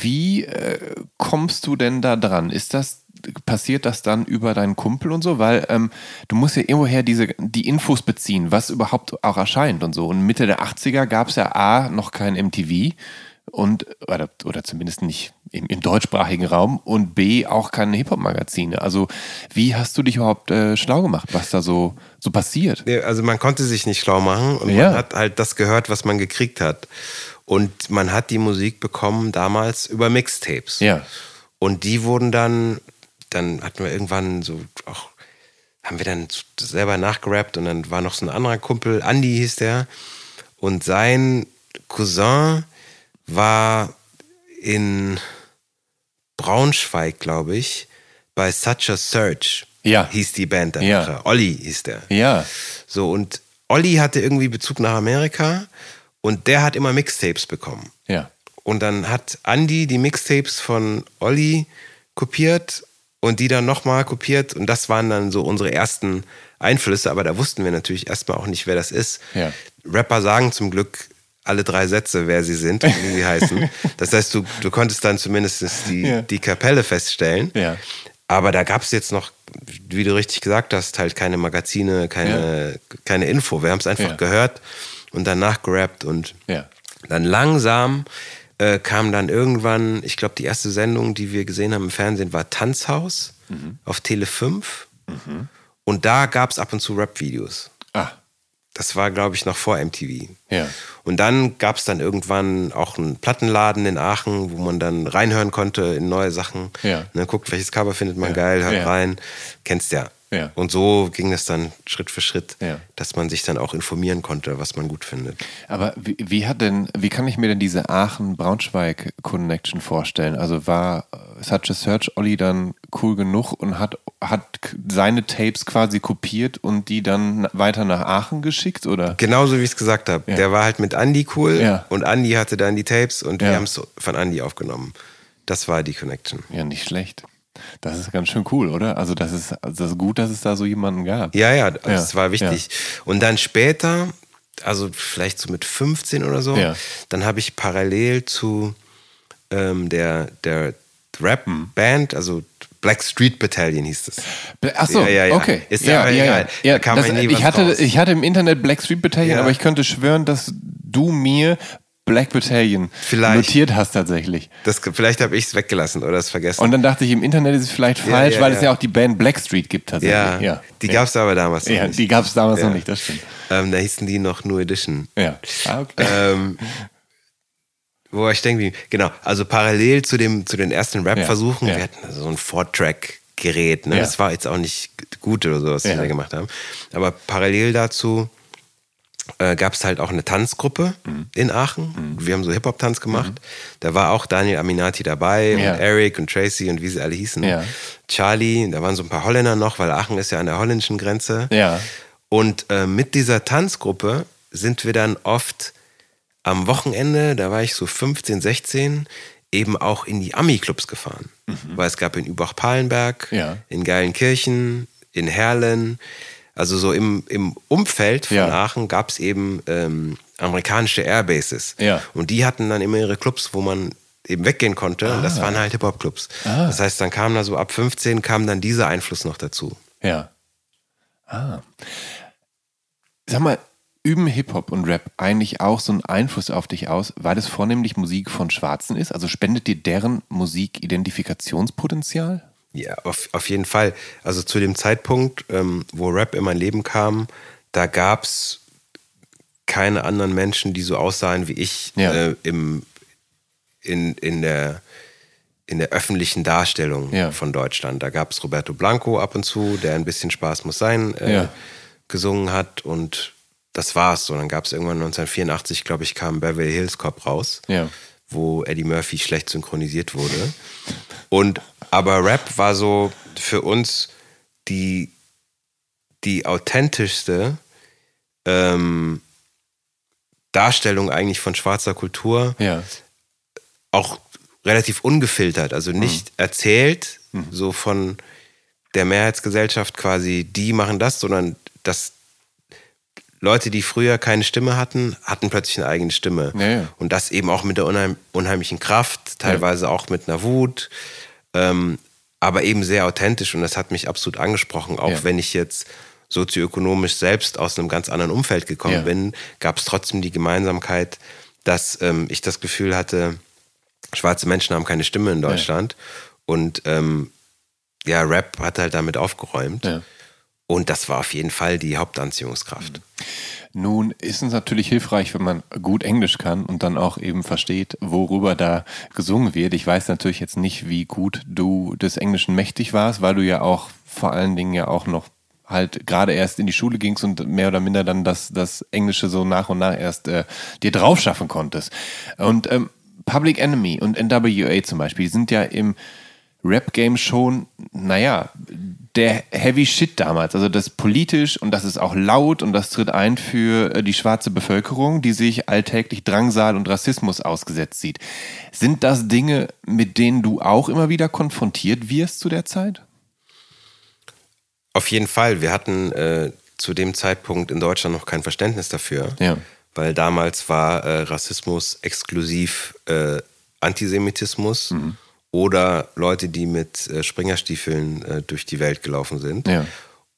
wie äh, kommst du denn da dran? Ist das, passiert das dann über deinen Kumpel und so? Weil ähm, du musst ja irgendwoher diese, die Infos beziehen, was überhaupt auch erscheint und so. Und Mitte der 80er gab es ja A, noch kein MTV und, oder, oder zumindest nicht im, im deutschsprachigen Raum und B, auch keine Hip-Hop-Magazine. Also wie hast du dich überhaupt äh, schlau gemacht, was da so, so passiert? Also man konnte sich nicht schlau machen und Ja. man hat halt das gehört, was man gekriegt hat. Und man hat die Musik bekommen damals über Mixtapes. Ja. Und die wurden dann, dann hatten wir irgendwann so auch, haben wir dann selber nachgerappt und dann war noch so ein anderer Kumpel, Andy hieß der. Und sein Cousin war in Braunschweig, glaube ich, bei Such a Search. Ja. Hieß die Band dann. Ja. Olli hieß der. Ja, So, und Olli hatte irgendwie Bezug nach Amerika und der hat immer Mixtapes bekommen. ja, Und dann hat Andy die Mixtapes von Olli kopiert und die dann nochmal kopiert. Und das waren dann so unsere ersten Einflüsse. Aber da wussten wir natürlich erstmal auch nicht, wer das ist. Ja. Rapper sagen zum Glück alle drei Sätze, wer sie sind und wie sie heißen. *laughs* Das heißt, du, du konntest dann zumindest die, Ja. die Kapelle feststellen. Ja. Aber da gab es jetzt noch, wie du richtig gesagt hast, halt keine Magazine, keine, keine Info. Wir haben es einfach Ja. gehört und dann nachgerappt und ja. dann langsam äh, kam dann irgendwann, ich glaube, die erste Sendung, die wir gesehen haben im Fernsehen, war Tanzhaus Mhm. auf Tele 5. Und da gab es ab und zu Rap-Videos. Ah, Das war, glaube ich, noch vor MTV. Ja. Und dann gab es dann irgendwann auch einen Plattenladen in Aachen, wo man dann reinhören konnte in neue Sachen. Ja. Ne, guckt, welches Cover findet man Ja. geil, hört Ja. rein. Kennst ja. Ja. Und so ging es dann Schritt für Schritt, Ja. dass man sich dann auch informieren konnte, was man gut findet. Aber wie, wie hat denn, wie kann ich mir denn diese Aachen-Braunschweig-Connection vorstellen? Also war Such a Search Olli dann cool genug und hat, hat seine Tapes quasi kopiert und die dann weiter nach Aachen geschickt? Oder? Genauso wie ich es gesagt habe. Ja. Der war halt mit Andy cool und Andy hatte dann die Tapes und wir haben es von Andy aufgenommen. Das war die Connection. Ja, nicht schlecht. Das ist ganz schön cool, oder? Also das ist, also das ist gut, dass es da so jemanden gab. Ja, ja, das Ja, war wichtig. Und dann später, also vielleicht so mit 15 oder so, Ja. dann habe ich parallel zu ähm, der, der Rap-Band, also Black Street Battalion hieß es. Ach so, Ja, ja, ja. okay. Ist ja, aber egal. Ja, Da kam das, ja ich, was hatte, raus. ich hatte im Internet Black Street Battalion, Ja. aber ich könnte schwören, dass du mir Black Battalion Vielleicht. notiert hast tatsächlich. Das, vielleicht habe ich es weggelassen oder es vergessen. Und dann dachte ich, im Internet ist es vielleicht Ja, falsch, ja, weil es ja. ja auch die Band Black Street gibt tatsächlich. ja, ja. die ja. gab es aber damals noch Ja, nicht. die gab es damals Ja. noch nicht, das stimmt. Ähm, da hießen die noch New Edition. Ja. Ah, okay. ähm, wo ich denke, genau, also parallel zu, dem, zu den ersten Rap-Versuchen, Ja, ja. wir hatten so ein Four-Track-Gerät, ne? Ja. das war jetzt auch nicht gut oder so, was Ja. wir da gemacht haben. Aber parallel dazu äh, gab es halt auch eine Tanzgruppe Mhm. in Aachen. Wir haben so Hip-Hop-Tanz gemacht. Da war auch Daniel Aminati dabei Ja. und Eric und Tracy und wie sie alle hießen. Ja. Charlie, da waren so ein paar Holländer noch, weil Aachen ist ja an der holländischen Grenze. Ja. Und äh, mit dieser Tanzgruppe sind wir dann oft am Wochenende, da war ich so 15, 16, eben auch in die Ami-Clubs gefahren. Weil es gab in Übach-Palenberg, Mhm. Ja. in Geilenkirchen, in Herlen, also so im, im Umfeld von Ja. Aachen gab es eben ähm, amerikanische Airbases. Ja. Und die hatten dann immer ihre Clubs, wo man eben weggehen konnte. Und Ah. das waren halt Hip-Hop-Clubs. Das heißt, dann kam da so ab 15 kam dann dieser Einfluss noch dazu. Ja. Ah. Sag mal, üben Hip-Hop und Rap eigentlich auch so einen Einfluss auf dich aus, weil es vornehmlich Musik von Schwarzen ist? Also spendet dir deren Musik Identifikationspotenzial? Ja, auf, auf jeden Fall. Also zu dem Zeitpunkt, ähm, wo Rap in mein Leben kam, da gab es keine anderen Menschen, die so aussahen wie ich Ja. äh, im, in, in, der, in der öffentlichen Darstellung Ja. von Deutschland. Da gab es Roberto Blanco ab und zu, der ein bisschen Spaß muss sein äh, Ja. gesungen hat und das war's. Und dann gab es irgendwann 1984, glaube ich, kam Beverly Hills Cop raus wo Eddie Murphy schlecht synchronisiert wurde. Und aber Rap war so für uns die, die authentischste ähm, Darstellung eigentlich von schwarzer Kultur, Ja. auch relativ ungefiltert, also nicht Mhm. erzählt, so von der Mehrheitsgesellschaft quasi, die machen das, sondern das Leute, die früher keine Stimme hatten, hatten plötzlich eine eigene Stimme. Ja, ja. Und das eben auch mit der unheim unheimlichen Kraft, teilweise auch mit einer Wut, ähm, aber eben sehr authentisch und das hat mich absolut angesprochen, auch Ja. wenn ich jetzt sozioökonomisch selbst aus einem ganz anderen Umfeld gekommen Ja. bin, gab es trotzdem die Gemeinsamkeit, dass ähm, ich das Gefühl hatte, schwarze Menschen haben keine Stimme in Deutschland und ähm, ja, Rap hat halt damit aufgeräumt. Und das war auf jeden Fall die Hauptanziehungskraft. Nun ist es natürlich hilfreich, wenn man gut Englisch kann und dann auch eben versteht, worüber da gesungen wird. Ich weiß natürlich jetzt nicht, wie gut du des Englischen mächtig warst, weil du ja auch vor allen Dingen ja auch noch halt gerade erst in die Schule gingst und mehr oder minder dann das, das Englische so nach und nach erst äh, dir drauf schaffen konntest. Und ähm, Public Enemy und NWA zum Beispiel sind ja im Rap-Game schon, naja, der Heavy Shit damals. Also das ist politisch und das ist auch laut und das tritt ein für äh, die schwarze Bevölkerung, die sich alltäglich Drangsal und Rassismus ausgesetzt sieht. Sind das Dinge, mit denen du auch immer wieder konfrontiert wirst zu der Zeit? Auf jeden Fall. Wir hatten äh, zu dem Zeitpunkt in Deutschland noch kein Verständnis dafür. Ja. Weil damals war äh, Rassismus exklusiv äh, Antisemitismus oder Leute, die mit äh, Springerstiefeln äh, durch die Welt gelaufen sind. Ja.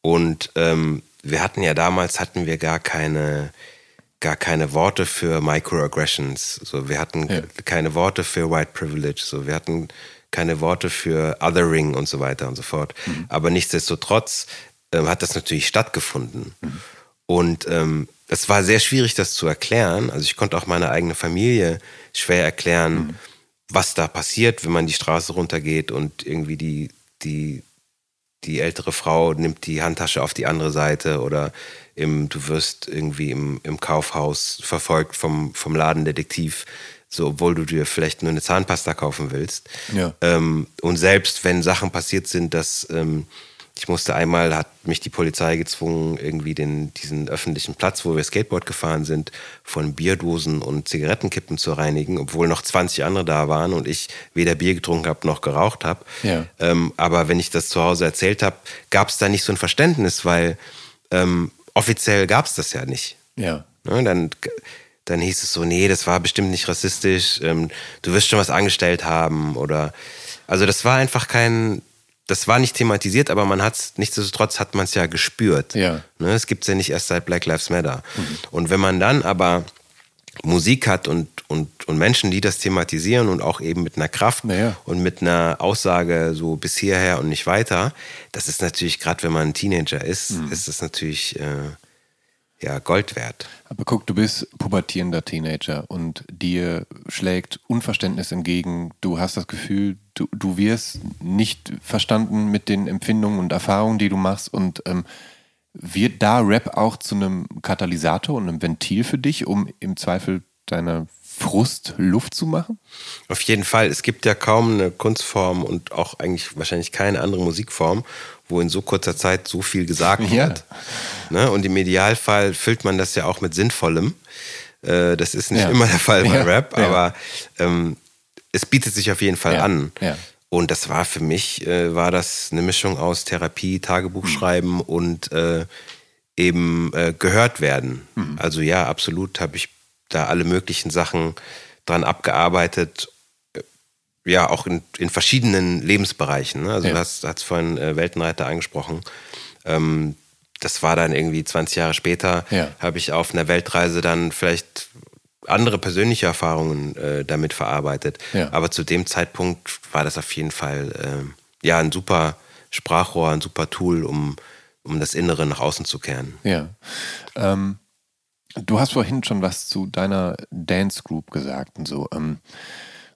Und ähm, wir hatten ja damals hatten wir gar keine gar keine Worte für Microaggressions. So, wir hatten Ja. keine Worte für White Privilege. So, wir hatten keine Worte für Othering und so weiter und so fort. Aber nichtsdestotrotz ähm, hat das natürlich stattgefunden. Und ähm, es war sehr schwierig, das zu erklären. Also ich konnte auch meine eigene Familie schwer erklären, was da passiert, wenn man die Straße runtergeht und irgendwie die, die, die ältere Frau nimmt die Handtasche auf die andere Seite oder im, du wirst irgendwie im, im Kaufhaus verfolgt vom, vom Ladendetektiv, so obwohl du dir vielleicht nur eine Zahnpasta kaufen willst. Ja. Ähm, und selbst wenn Sachen passiert sind, dass ähm, ich musste einmal, hat mich die Polizei gezwungen, irgendwie den, diesen öffentlichen Platz, wo wir Skateboard gefahren sind, von Bierdosen und Zigarettenkippen zu reinigen, obwohl noch 20 andere da waren und ich weder Bier getrunken habe noch geraucht habe. Ja. Ähm, aber wenn ich das zu Hause erzählt habe, gab es da nicht so ein Verständnis, weil ähm, offiziell gab es das ja nicht. Ja. Ne, dann, dann hieß es so, nee, das war bestimmt nicht rassistisch, ähm, du wirst schon was angestellt haben oder also das war einfach kein, das war nicht thematisiert, aber man hat nichtsdestotrotz hat man es ja gespürt. Ja. Ne, es gibt es ja nicht erst seit Black Lives Matter. Und wenn man dann aber Musik hat und, und, und Menschen, die das thematisieren und auch eben mit einer Kraft Naja. und mit einer Aussage so bis hierher und nicht weiter, das ist natürlich, gerade wenn man ein Teenager ist, ist das natürlich äh, ja, Gold wert. Aber guck, du bist pubertierender Teenager und dir schlägt Unverständnis entgegen. Du hast das Gefühl, du, du wirst nicht verstanden mit den Empfindungen und Erfahrungen, die du machst. Und ähm, wird da Rap auch zu einem Katalysator und einem Ventil für dich, um im Zweifel deiner Frust Luft zu machen? Auf jeden Fall. Es gibt ja kaum eine Kunstform und auch eigentlich wahrscheinlich keine andere Musikform, wo in so kurzer Zeit so viel gesagt Ja. wird. Ne? Und im Idealfall füllt man das ja auch mit Sinnvollem. Äh, das ist nicht Ja. immer der Fall bei Ja. Rap, aber ähm, es bietet sich auf jeden Fall an. Und das war für mich, äh, war das eine Mischung aus Therapie, Tagebuchschreiben und äh, eben äh, gehört werden. Also ja, absolut habe ich da alle möglichen Sachen dran abgearbeitet. Äh, Ja, auch in, in verschiedenen Lebensbereichen. Ne? Also Ja. du hast, hast vorhin äh, Weltenreiter angesprochen. Ähm, das war dann irgendwie 20 Jahre später, Ja. habe ich auf einer Weltreise dann vielleicht andere persönliche Erfahrungen äh, damit verarbeitet. Ja. Aber zu dem Zeitpunkt war das auf jeden Fall ähm, ja ein super Sprachrohr, ein super Tool, um, um das Innere nach außen zu kehren. Ja. Ähm, du hast vorhin schon was zu deiner Dance Group gesagt und so. Ähm,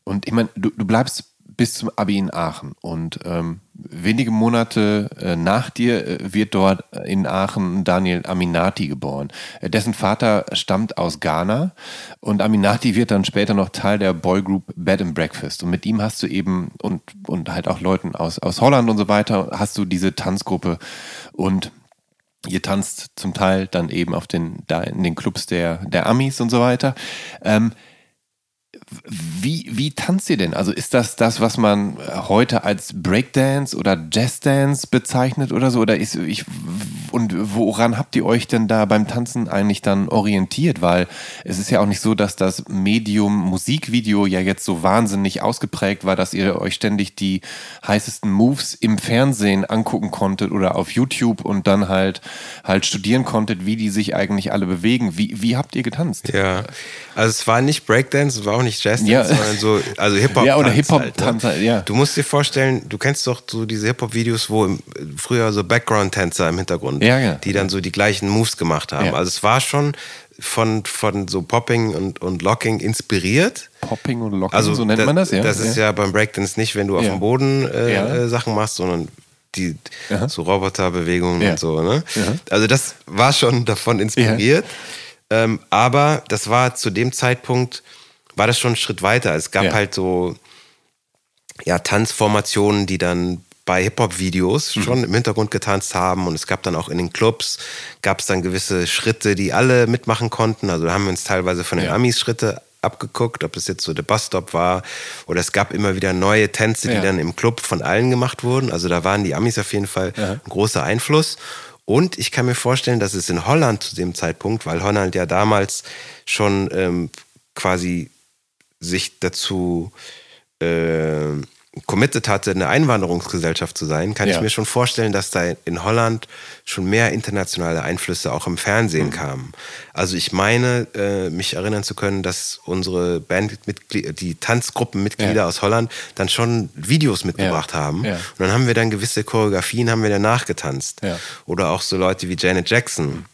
und ich meine, du, du bleibst bis zum Abi in Aachen und ähm, wenige Monate äh, nach dir äh, wird dort in Aachen Daniel Aminati geboren. Äh, dessen Vater stammt aus Ghana und Aminati wird dann später noch Teil der Boygroup Bed and Breakfast. Und mit ihm hast du eben und, und halt auch Leuten aus, aus Holland und so weiter, hast du diese Tanzgruppe und Ihr tanzt zum Teil dann eben auf den, da in den Clubs der, der Amis und so weiter. Ähm, wie, wie tanzt ihr denn? Also ist das das, was man heute als Breakdance oder Jazzdance bezeichnet oder so? Oder ist ich und woran habt ihr euch denn da beim Tanzen eigentlich dann orientiert? Weil es ist ja auch nicht so, dass das Medium Musikvideo ja jetzt so wahnsinnig ausgeprägt war, dass ihr euch ständig die heißesten Moves im Fernsehen angucken konntet oder auf YouTube und dann halt halt studieren konntet, wie die sich eigentlich alle bewegen. Wie, wie habt ihr getanzt? Ja, also es war nicht Breakdance, es war auch nicht Jazzdance, Ja. sondern so, also Hip-Hop. Ja, oder Tanz Hip-Hop-Tanz halt, ja. Du musst dir vorstellen, du kennst doch so diese Hip-Hop-Videos, wo im, früher so Background-Tänzer im Hintergrund, Ja, ja. die dann so die gleichen Moves gemacht haben. Also es war schon von, von so Popping und, und Locking inspiriert. Popping und Locking, Also so nennt da- man das, ja? Das ist ja beim Breakdance nicht, wenn du auf dem Boden äh, äh, Sachen machst, sondern die Aha. so Roboterbewegungen und so. Ne? Also das war schon *laughs* davon inspiriert. Ähm, aber das war zu dem Zeitpunkt, war das schon ein Schritt weiter. Es gab Ja. halt so ja, Tanzformationen, die dann bei Hip-Hop-Videos Mhm. schon im Hintergrund getanzt haben und es gab dann auch in den Clubs, gab es dann gewisse Schritte, die alle mitmachen konnten. Also da haben wir uns teilweise von den Ja. Amis Schritte abgeguckt, ob es jetzt so der Busstop war oder es gab immer wieder neue Tänze, die Ja. dann im Club von allen gemacht wurden. Also da waren die Amis auf jeden Fall ein großer Einfluss. Und ich kann mir vorstellen, dass es in Holland zu dem Zeitpunkt, weil Holland ja damals schon ähm, quasi sich dazu äh, committed hatte, eine Einwanderungsgesellschaft zu sein, kann Ja. ich mir schon vorstellen, dass da in Holland schon mehr internationale Einflüsse auch im Fernsehen Mhm. kamen. Also ich meine, äh, mich erinnern zu können, dass unsere Bandmitglieder, die Tanzgruppenmitglieder Ja. aus Holland dann schon Videos mitgebracht Ja. haben. Und dann haben wir dann gewisse Choreografien, haben wir dann nachgetanzt. Oder auch so Leute wie Janet Jackson,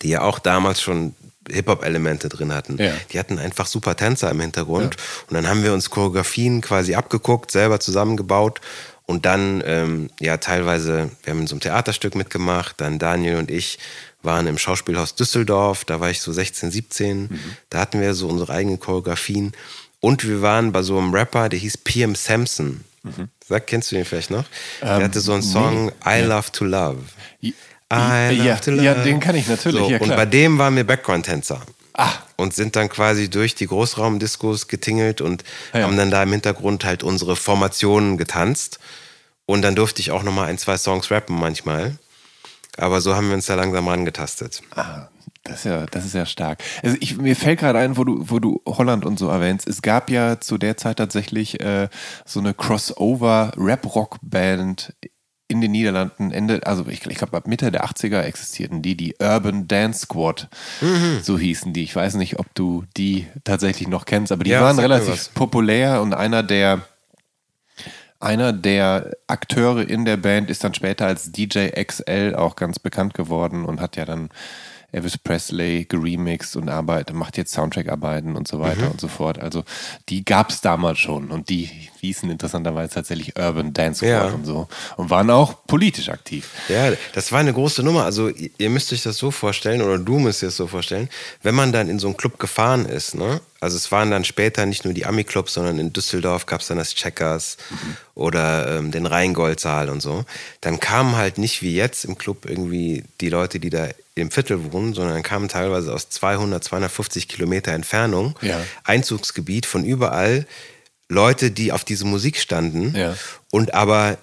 die ja auch damals schon Hip-Hop-Elemente drin hatten. Ja. Die hatten einfach super Tänzer im Hintergrund. Und dann haben wir uns Choreografien quasi abgeguckt, selber zusammengebaut. Und dann, ähm, ja, teilweise, wir haben in so einem Theaterstück mitgemacht. Dann Daniel und ich waren im Schauspielhaus Düsseldorf. Da war ich so 16, 17. Mhm. Da hatten wir so unsere eigenen Choreografien. Und wir waren bei so einem Rapper, der hieß PM Samson. Sag, kennst du den vielleicht noch? der hatte so einen Song I Love to Love. Ja, ja, den kann ich natürlich, So, ja und bei dem waren wir Background-Tänzer. Ah. Und sind dann quasi durch die Großraumdiskos getingelt und Ja. haben dann da im Hintergrund halt unsere Formationen getanzt. Und dann durfte ich auch nochmal ein, zwei Songs rappen manchmal. Aber so haben wir uns da langsam rangetastet. Ah, Das ist ja, das ist ja stark. Also ich, mir fällt gerade ein, wo du, wo du Holland und so erwähnst. Es gab ja zu der Zeit tatsächlich äh, so eine Crossover-Rap-Rock-Band in den Niederlanden Ende, also ich, ich glaube ab Mitte der 80er existierten die, die Urban Dance Squad, mhm. so hießen die. Ich weiß nicht, ob du die tatsächlich noch kennst, aber die ja, waren relativ populär und einer der einer der Akteure in der Band ist dann später als DJ XL auch ganz bekannt geworden und hat ja dann Elvis Presley geremixed und arbeitet, macht jetzt Soundtrack-Arbeiten und so weiter mhm. und so fort. Also die gab es damals schon und die hießen interessanterweise tatsächlich Urban Dance ja. und so und waren auch politisch aktiv. Ja, das war eine große Nummer. Also ihr müsst euch das so vorstellen oder du müsst dir das so vorstellen, wenn man dann in so einen Club gefahren ist, ne? Also es waren dann später nicht nur die Ami-Clubs, sondern in Düsseldorf gab es dann das Checkers mhm. oder ähm, den Rheingoldsaal und so. Dann kamen halt nicht wie jetzt im Club irgendwie die Leute, die da im Viertel wohnen, sondern kamen teilweise aus 200, 250 Kilometer Entfernung, ja. Einzugsgebiet von überall, Leute, die auf diese Musik standen ja. und aber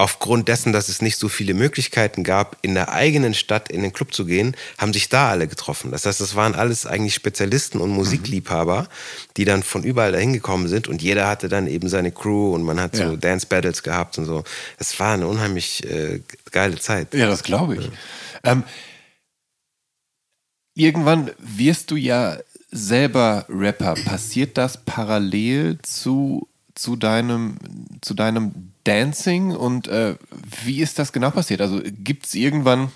aufgrund dessen, dass es nicht so viele Möglichkeiten gab, in der eigenen Stadt in den Club zu gehen, haben sich da alle getroffen. Das heißt, das waren alles eigentlich Spezialisten und Musikliebhaber, die dann von überall dahin gekommen sind und jeder hatte dann eben seine Crew und man hat so ja. Dance Battles gehabt und so. Es war eine unheimlich äh, geile Zeit. Ja, das glaube ich. Ja. Ähm, irgendwann wirst du ja selber Rapper. Passiert das parallel zu, zu, deinem, zu deinem Dancing? Und äh, wie ist das genau passiert? Also gibt es irgendwann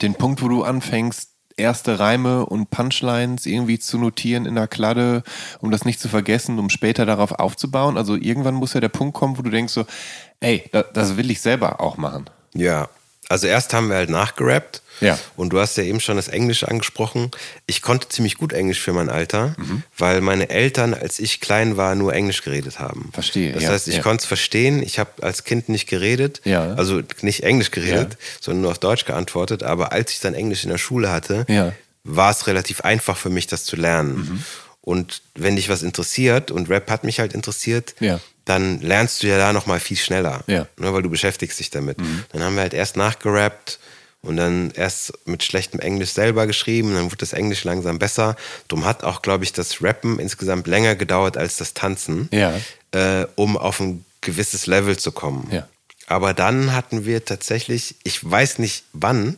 den Punkt, wo du anfängst, erste Reime und Punchlines irgendwie zu notieren in der Kladde, um das nicht zu vergessen, um später darauf aufzubauen? Also irgendwann muss ja der Punkt kommen, wo du denkst so, ey, das, das will ich selber auch machen. Ja, also erst haben wir halt nachgerappt. Ja. Und du hast ja eben schon das Englisch angesprochen. Ich konnte ziemlich gut Englisch für mein Alter, mhm. weil meine Eltern, als ich klein war, nur Englisch geredet haben. Verstehe. Das ja, heißt, ich ja. konnte es verstehen. Ich habe als Kind nicht geredet, ja. also nicht Englisch geredet, sondern nur auf Deutsch geantwortet. Aber als ich dann Englisch in der Schule hatte, war es relativ einfach für mich, das zu lernen. Mhm. Und wenn dich was interessiert, und Rap hat mich halt interessiert, ja dann lernst du ja da nochmal viel schneller, ja. ne, weil du beschäftigst dich damit. Mhm. Dann haben wir halt erst nachgerappt und dann erst mit schlechtem Englisch selber geschrieben, dann wurde das Englisch langsam besser. Drum hat auch, glaube ich, das Rappen insgesamt länger gedauert als das Tanzen, ja. äh, um auf ein gewisses Level zu kommen. Ja. Aber dann hatten wir tatsächlich, ich weiß nicht wann,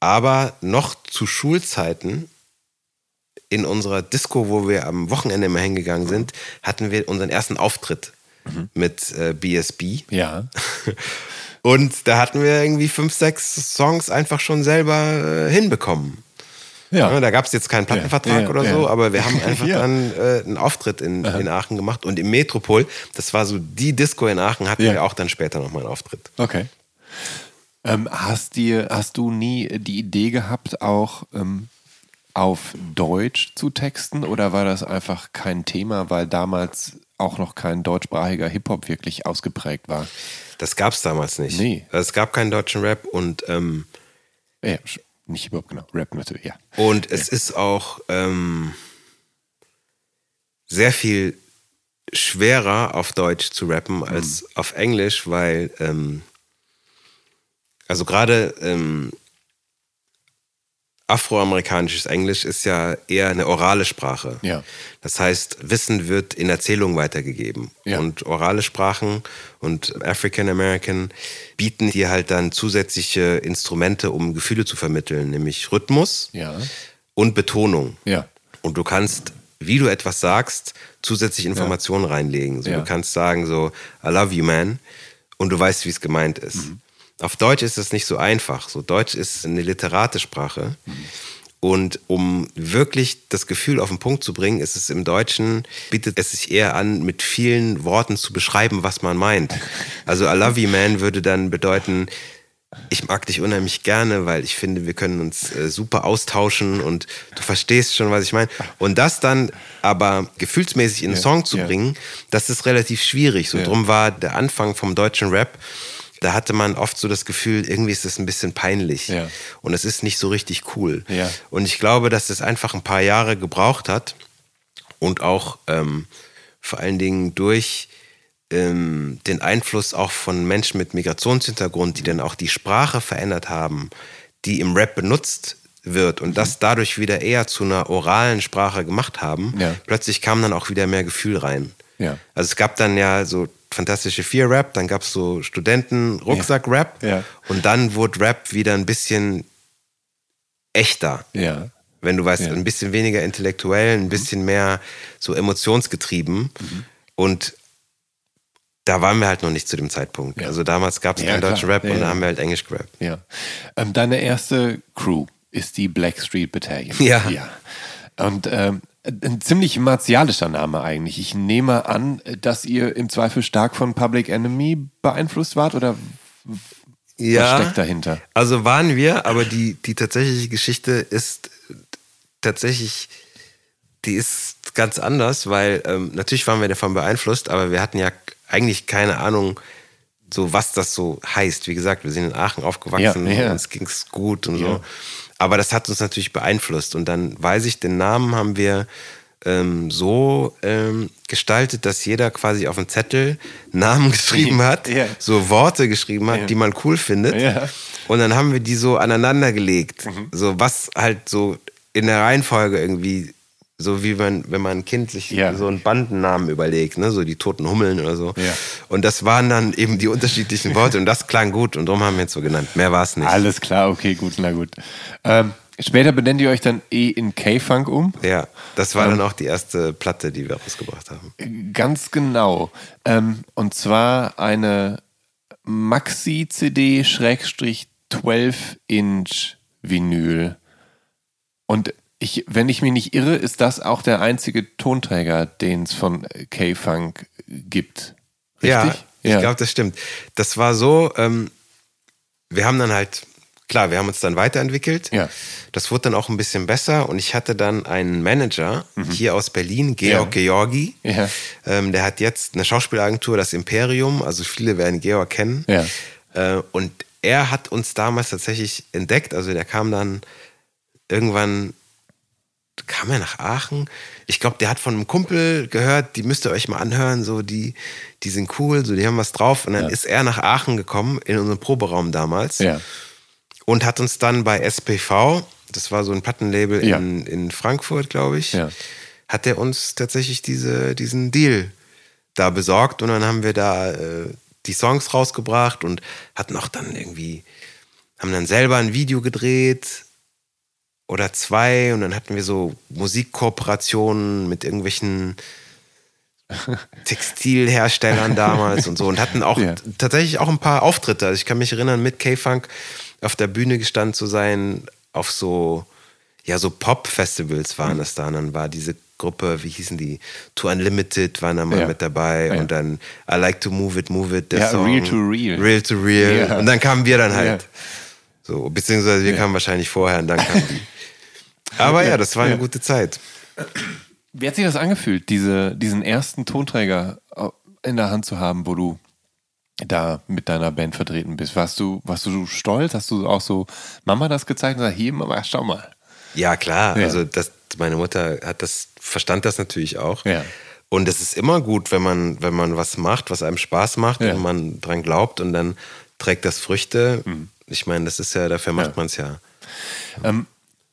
aber noch zu Schulzeiten in unserer Disco, wo wir am Wochenende immer hingegangen sind, hatten wir unseren ersten Auftritt mhm. mit äh, BSB. Ja. *laughs* Und da hatten wir irgendwie fünf, sechs Songs einfach schon selber äh, hinbekommen. Ja. ja da gab es jetzt keinen Plattenvertrag ja, ja, oder so, aber wir haben *laughs* einfach dann äh, einen Auftritt in, in, Aachen gemacht. Und im Metropol, das war so die Disco in Aachen, hatten wir auch dann später nochmal einen Auftritt. Okay. Ähm, hast, dir, hast du nie die Idee gehabt, auch ähm, auf Deutsch zu texten oder war das einfach kein Thema, weil damals auch noch kein deutschsprachiger Hip-Hop wirklich ausgeprägt war? Das gab es damals nicht. Nee. Also es gab keinen deutschen Rap und ähm, ja, nicht Hip-Hop, genau. Rap natürlich, ja. Und es ja. ist auch ähm, sehr viel schwerer auf Deutsch zu rappen als mhm. auf Englisch, weil ähm, also gerade ähm, afroamerikanisches Englisch ist ja eher eine orale Sprache. Ja. Das heißt, Wissen wird in Erzählungen weitergegeben. Ja. Und orale Sprachen und African American bieten dir halt dann zusätzliche Instrumente, um Gefühle zu vermitteln, nämlich Rhythmus ja. und Betonung. Und du kannst, wie du etwas sagst, zusätzlich Informationen reinlegen. So, Du kannst sagen so, I love you, man. Und du weißt, wie es gemeint ist. Mhm. Auf Deutsch ist das nicht so einfach. So Deutsch ist eine literate Sprache. Und um wirklich das Gefühl auf den Punkt zu bringen, ist es im Deutschen, bietet es sich eher an, mit vielen Worten zu beschreiben, was man meint. Also I love you man würde dann bedeuten, ich mag dich unheimlich gerne, weil ich finde, wir können uns äh, super austauschen und du verstehst schon, was ich meine. Und das dann aber gefühlsmäßig in einen Song zu bringen, das ist relativ schwierig. So drum war der Anfang vom deutschen Rap da hatte man oft so das Gefühl, irgendwie ist das ein bisschen peinlich. Ja. Und es ist nicht so richtig cool. Ja. Und ich glaube, dass es einfach ein paar Jahre gebraucht hat und auch ähm, vor allen Dingen durch ähm, den Einfluss auch von Menschen mit Migrationshintergrund, die dann auch die Sprache verändert haben, die im Rap benutzt wird und das dadurch wieder eher zu einer oralen Sprache gemacht haben, Ja. plötzlich kam dann auch wieder mehr Gefühl rein. Ja. Also es gab dann ja so fantastische Vier-Rap, dann gab es so Studenten-Rucksack-Rap Ja. und dann wurde Rap wieder ein bisschen echter. Ja. Wenn du weißt, ein bisschen weniger intellektuell, ein bisschen mehr so emotionsgetrieben. Und da waren wir halt noch nicht zu dem Zeitpunkt. Ja. Also damals gab es Ja, keinen deutschen Rap Ja, und da haben wir halt Englisch gerappt. Ja. Ähm, deine erste Crew ist die Blackstreet Battalion. Ja. ja. Und ähm, ein ziemlich martialischer Name eigentlich. Ich nehme an, dass ihr im Zweifel stark von Public Enemy beeinflusst wart oder was steckt dahinter? Also waren wir, aber die, die tatsächliche Geschichte ist tatsächlich, die ist ganz anders, weil ähm, natürlich waren wir davon beeinflusst, aber wir hatten ja eigentlich keine Ahnung, so was das so heißt. Wie gesagt, wir sind in Aachen aufgewachsen, Ja, ja. uns ging es gut und Ja. so. Aber das hat uns natürlich beeinflusst. Und dann weiß ich, den Namen haben wir ähm, so ähm, gestaltet, dass jeder quasi auf dem Zettel Namen *laughs* geschrieben hat, Ja. so Worte geschrieben hat, Ja. die man cool findet. Ja. Und dann haben wir die so aneinander gelegt. Mhm. So was halt so in der Reihenfolge irgendwie, so wie man, wenn man ein Kind sich Ja. so einen Bandennamen überlegt, ne? so die toten Hummeln oder so. Ja. Und das waren dann eben die unterschiedlichen Worte und das klang gut und darum haben wir es so genannt. Mehr war es nicht. Alles klar, okay, gut, na gut. Ähm, später benennt ihr euch dann eh in K-Funk um. Ja, das war Ähm. dann auch die erste Platte, die wir rausgebracht haben. Ganz genau. Ähm, und zwar eine Maxi-CD 12-Inch Vinyl. Und ich, wenn ich mich nicht irre, ist das auch der einzige Tonträger, den es von K-Funk gibt. Richtig? Ja, ich glaube, das stimmt. Das war so, ähm, wir haben dann halt, klar, wir haben uns dann weiterentwickelt. Ja. Das wurde dann auch ein bisschen besser und ich hatte dann einen Manager hier aus Berlin, Georg Mhm. Ja. Georgi. Ja. Ähm, der hat jetzt eine Schauspielagentur, das Imperium, also viele werden Georg kennen. Ja. Äh, und er hat uns damals tatsächlich entdeckt, also der kam dann irgendwann kam er nach Aachen. Ich glaube, der hat von einem Kumpel gehört, die müsst ihr euch mal anhören, so die, die sind cool, so die haben was drauf. Und dann ist er nach Aachen gekommen, in unseren Proberaum damals, Ja. und hat uns dann bei SPV, das war so ein Plattenlabel Ja. in, in Frankfurt, glaube ich, Ja. hat er uns tatsächlich diese, diesen Deal da besorgt und dann haben wir da äh, die Songs rausgebracht und hatten auch dann irgendwie, haben dann selber ein Video gedreht oder zwei und dann hatten wir so Musikkooperationen mit irgendwelchen *laughs* Textilherstellern damals und so und hatten auch Ja. tatsächlich auch ein paar Auftritte. Also ich kann mich erinnern, mit K-Funk auf der Bühne gestanden zu sein, auf so, ja, so Pop-Festivals waren das da. Und dann war diese Gruppe, wie hießen die? To Unlimited waren da mal Ja. mit dabei Ja. und dann I Like to Move It, Move It, der Ja, Song. Real to Real. Real to Real. Und dann kamen wir dann halt. So, beziehungsweise wir kamen wahrscheinlich vorher und dann kamen die. *laughs* Aber ja, das war eine gute Zeit. Wie hat sich das angefühlt, diese, diesen ersten Tonträger in der Hand zu haben, wo du da mit deiner Band vertreten bist? Warst du, warst du stolz? Hast du auch so Mama das gezeigt und gesagt, hier Mama, schau mal. Ja, klar. Ja. Also das, meine Mutter hat das, verstand das natürlich auch. Ja. Und es ist immer gut, wenn man, wenn man was macht, was einem Spaß macht Ja. und man dran glaubt und dann trägt das Früchte. Ich meine, das ist ja, dafür macht man es ja. Ähm,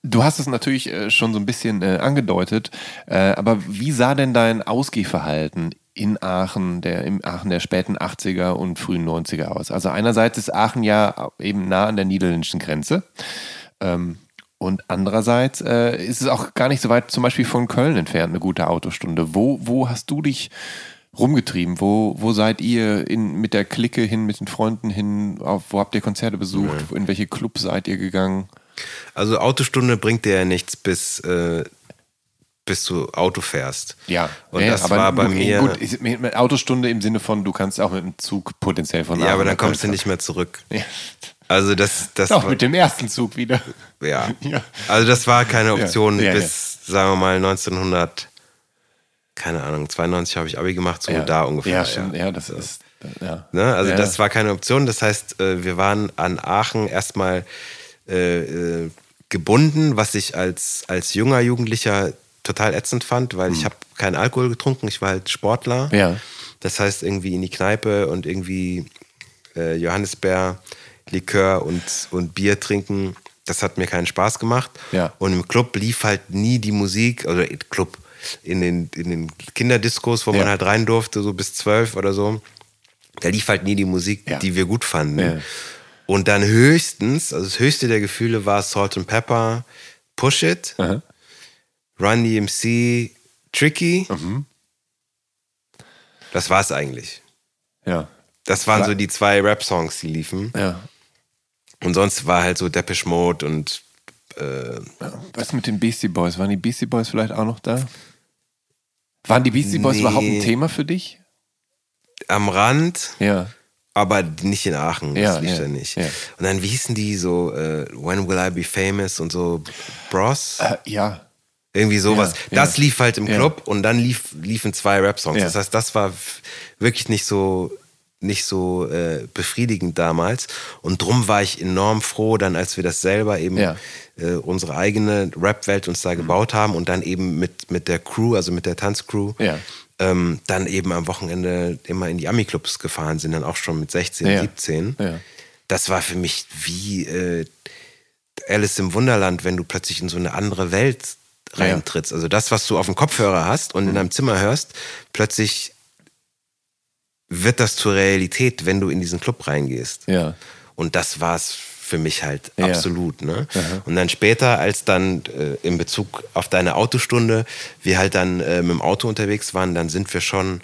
du hast es natürlich äh, schon so ein bisschen äh, angedeutet, äh, aber wie sah denn dein Ausgehverhalten in Aachen, der, im Aachen der späten 80er und frühen 90er aus? Also einerseits ist Aachen ja eben nah an der niederländischen Grenze. Ähm, und andererseits äh, ist es auch gar nicht so weit zum Beispiel von Köln entfernt, eine gute Autostunde. Wo, wo hast du dich rumgetrieben? Wo, wo seid ihr in, mit der Clique hin, mit den Freunden hin? Auf, wo habt ihr Konzerte besucht? In welche Clubs seid ihr gegangen? Also Autostunde bringt dir ja nichts, bis, äh, bis du Auto fährst. Ja, Und ja, das aber war bei mir. Gut, mit Autostunde im Sinne von, du kannst auch mit dem Zug potenziell von ja, aber dann kommst du nicht mehr zurück. Also das, das. Auch war- mit dem ersten Zug wieder. Ja. *laughs* Ja. Also das war keine Option Ja, bis, sagen wir mal, 1900, keine Ahnung, 92 habe ich Abi gemacht, so da ungefähr. Ja, stimmt, ja, das ist. Ja. Ne? Also das war keine Option. Das heißt, äh, wir waren an Aachen erstmal äh, äh, gebunden, was ich als, als junger Jugendlicher total ätzend fand, weil ich habe keinen Alkohol getrunken, ich war halt Sportler. Hm. Ja. Das heißt, irgendwie in die Kneipe und irgendwie äh, Johannisbeer, Likör und, und Bier trinken, das hat mir keinen Spaß gemacht. Ja. Und im Club lief halt nie die Musik, oder im Club, in den, in den Kinderdiskos, wo Ja. man halt rein durfte, so bis zwölf oder so. Da lief halt nie die Musik, Ja. die wir gut fanden. Und dann höchstens, also das höchste der Gefühle war Salt and Pepper, Push It, Aha. Run DMC, Tricky. Mhm. Das war's eigentlich. Ja. Das waren so die zwei Rap-Songs, die liefen. Ja. Und sonst war halt so Depeche Mode und äh, Was mit den Beastie Boys? Waren die Beastie Boys vielleicht auch noch da? Waren die Beastie Boys Nee. überhaupt ein Thema für dich? am Rand, Ja. Aber nicht in Aachen. Das Ja, lief ja, da nicht. ja. Und dann, wie hießen die so, äh, When Will I Be Famous und so, Bros? Äh, ja. Irgendwie sowas. Ja, das lief halt im. Club und dann lief, liefen zwei Rap-Songs. Das heißt, das war wirklich nicht so nicht so äh, befriedigend damals und drum war ich enorm froh dann als wir das selber eben Ja. äh, unsere eigene Rap-Welt uns da gebaut haben und dann eben mit mit der Crew also mit der Tanzcrew Ja. Ähm, dann eben am Wochenende immer in die Ami-Clubs gefahren sind dann auch schon mit 16 Ja. 17 Ja. das war für mich wie äh, Alice im Wunderland, wenn du plötzlich in so eine andere Welt reintrittst. Also das, was du auf dem Kopfhörer hast und in Mhm. deinem Zimmer hörst, plötzlich wird das zur Realität, wenn du in diesen Club reingehst. Ja. Und das war es für mich halt Ja. absolut. Ne? Und dann später, als dann äh, in Bezug auf deine Autostunde, wir halt dann äh, mit dem Auto unterwegs waren, dann sind wir schon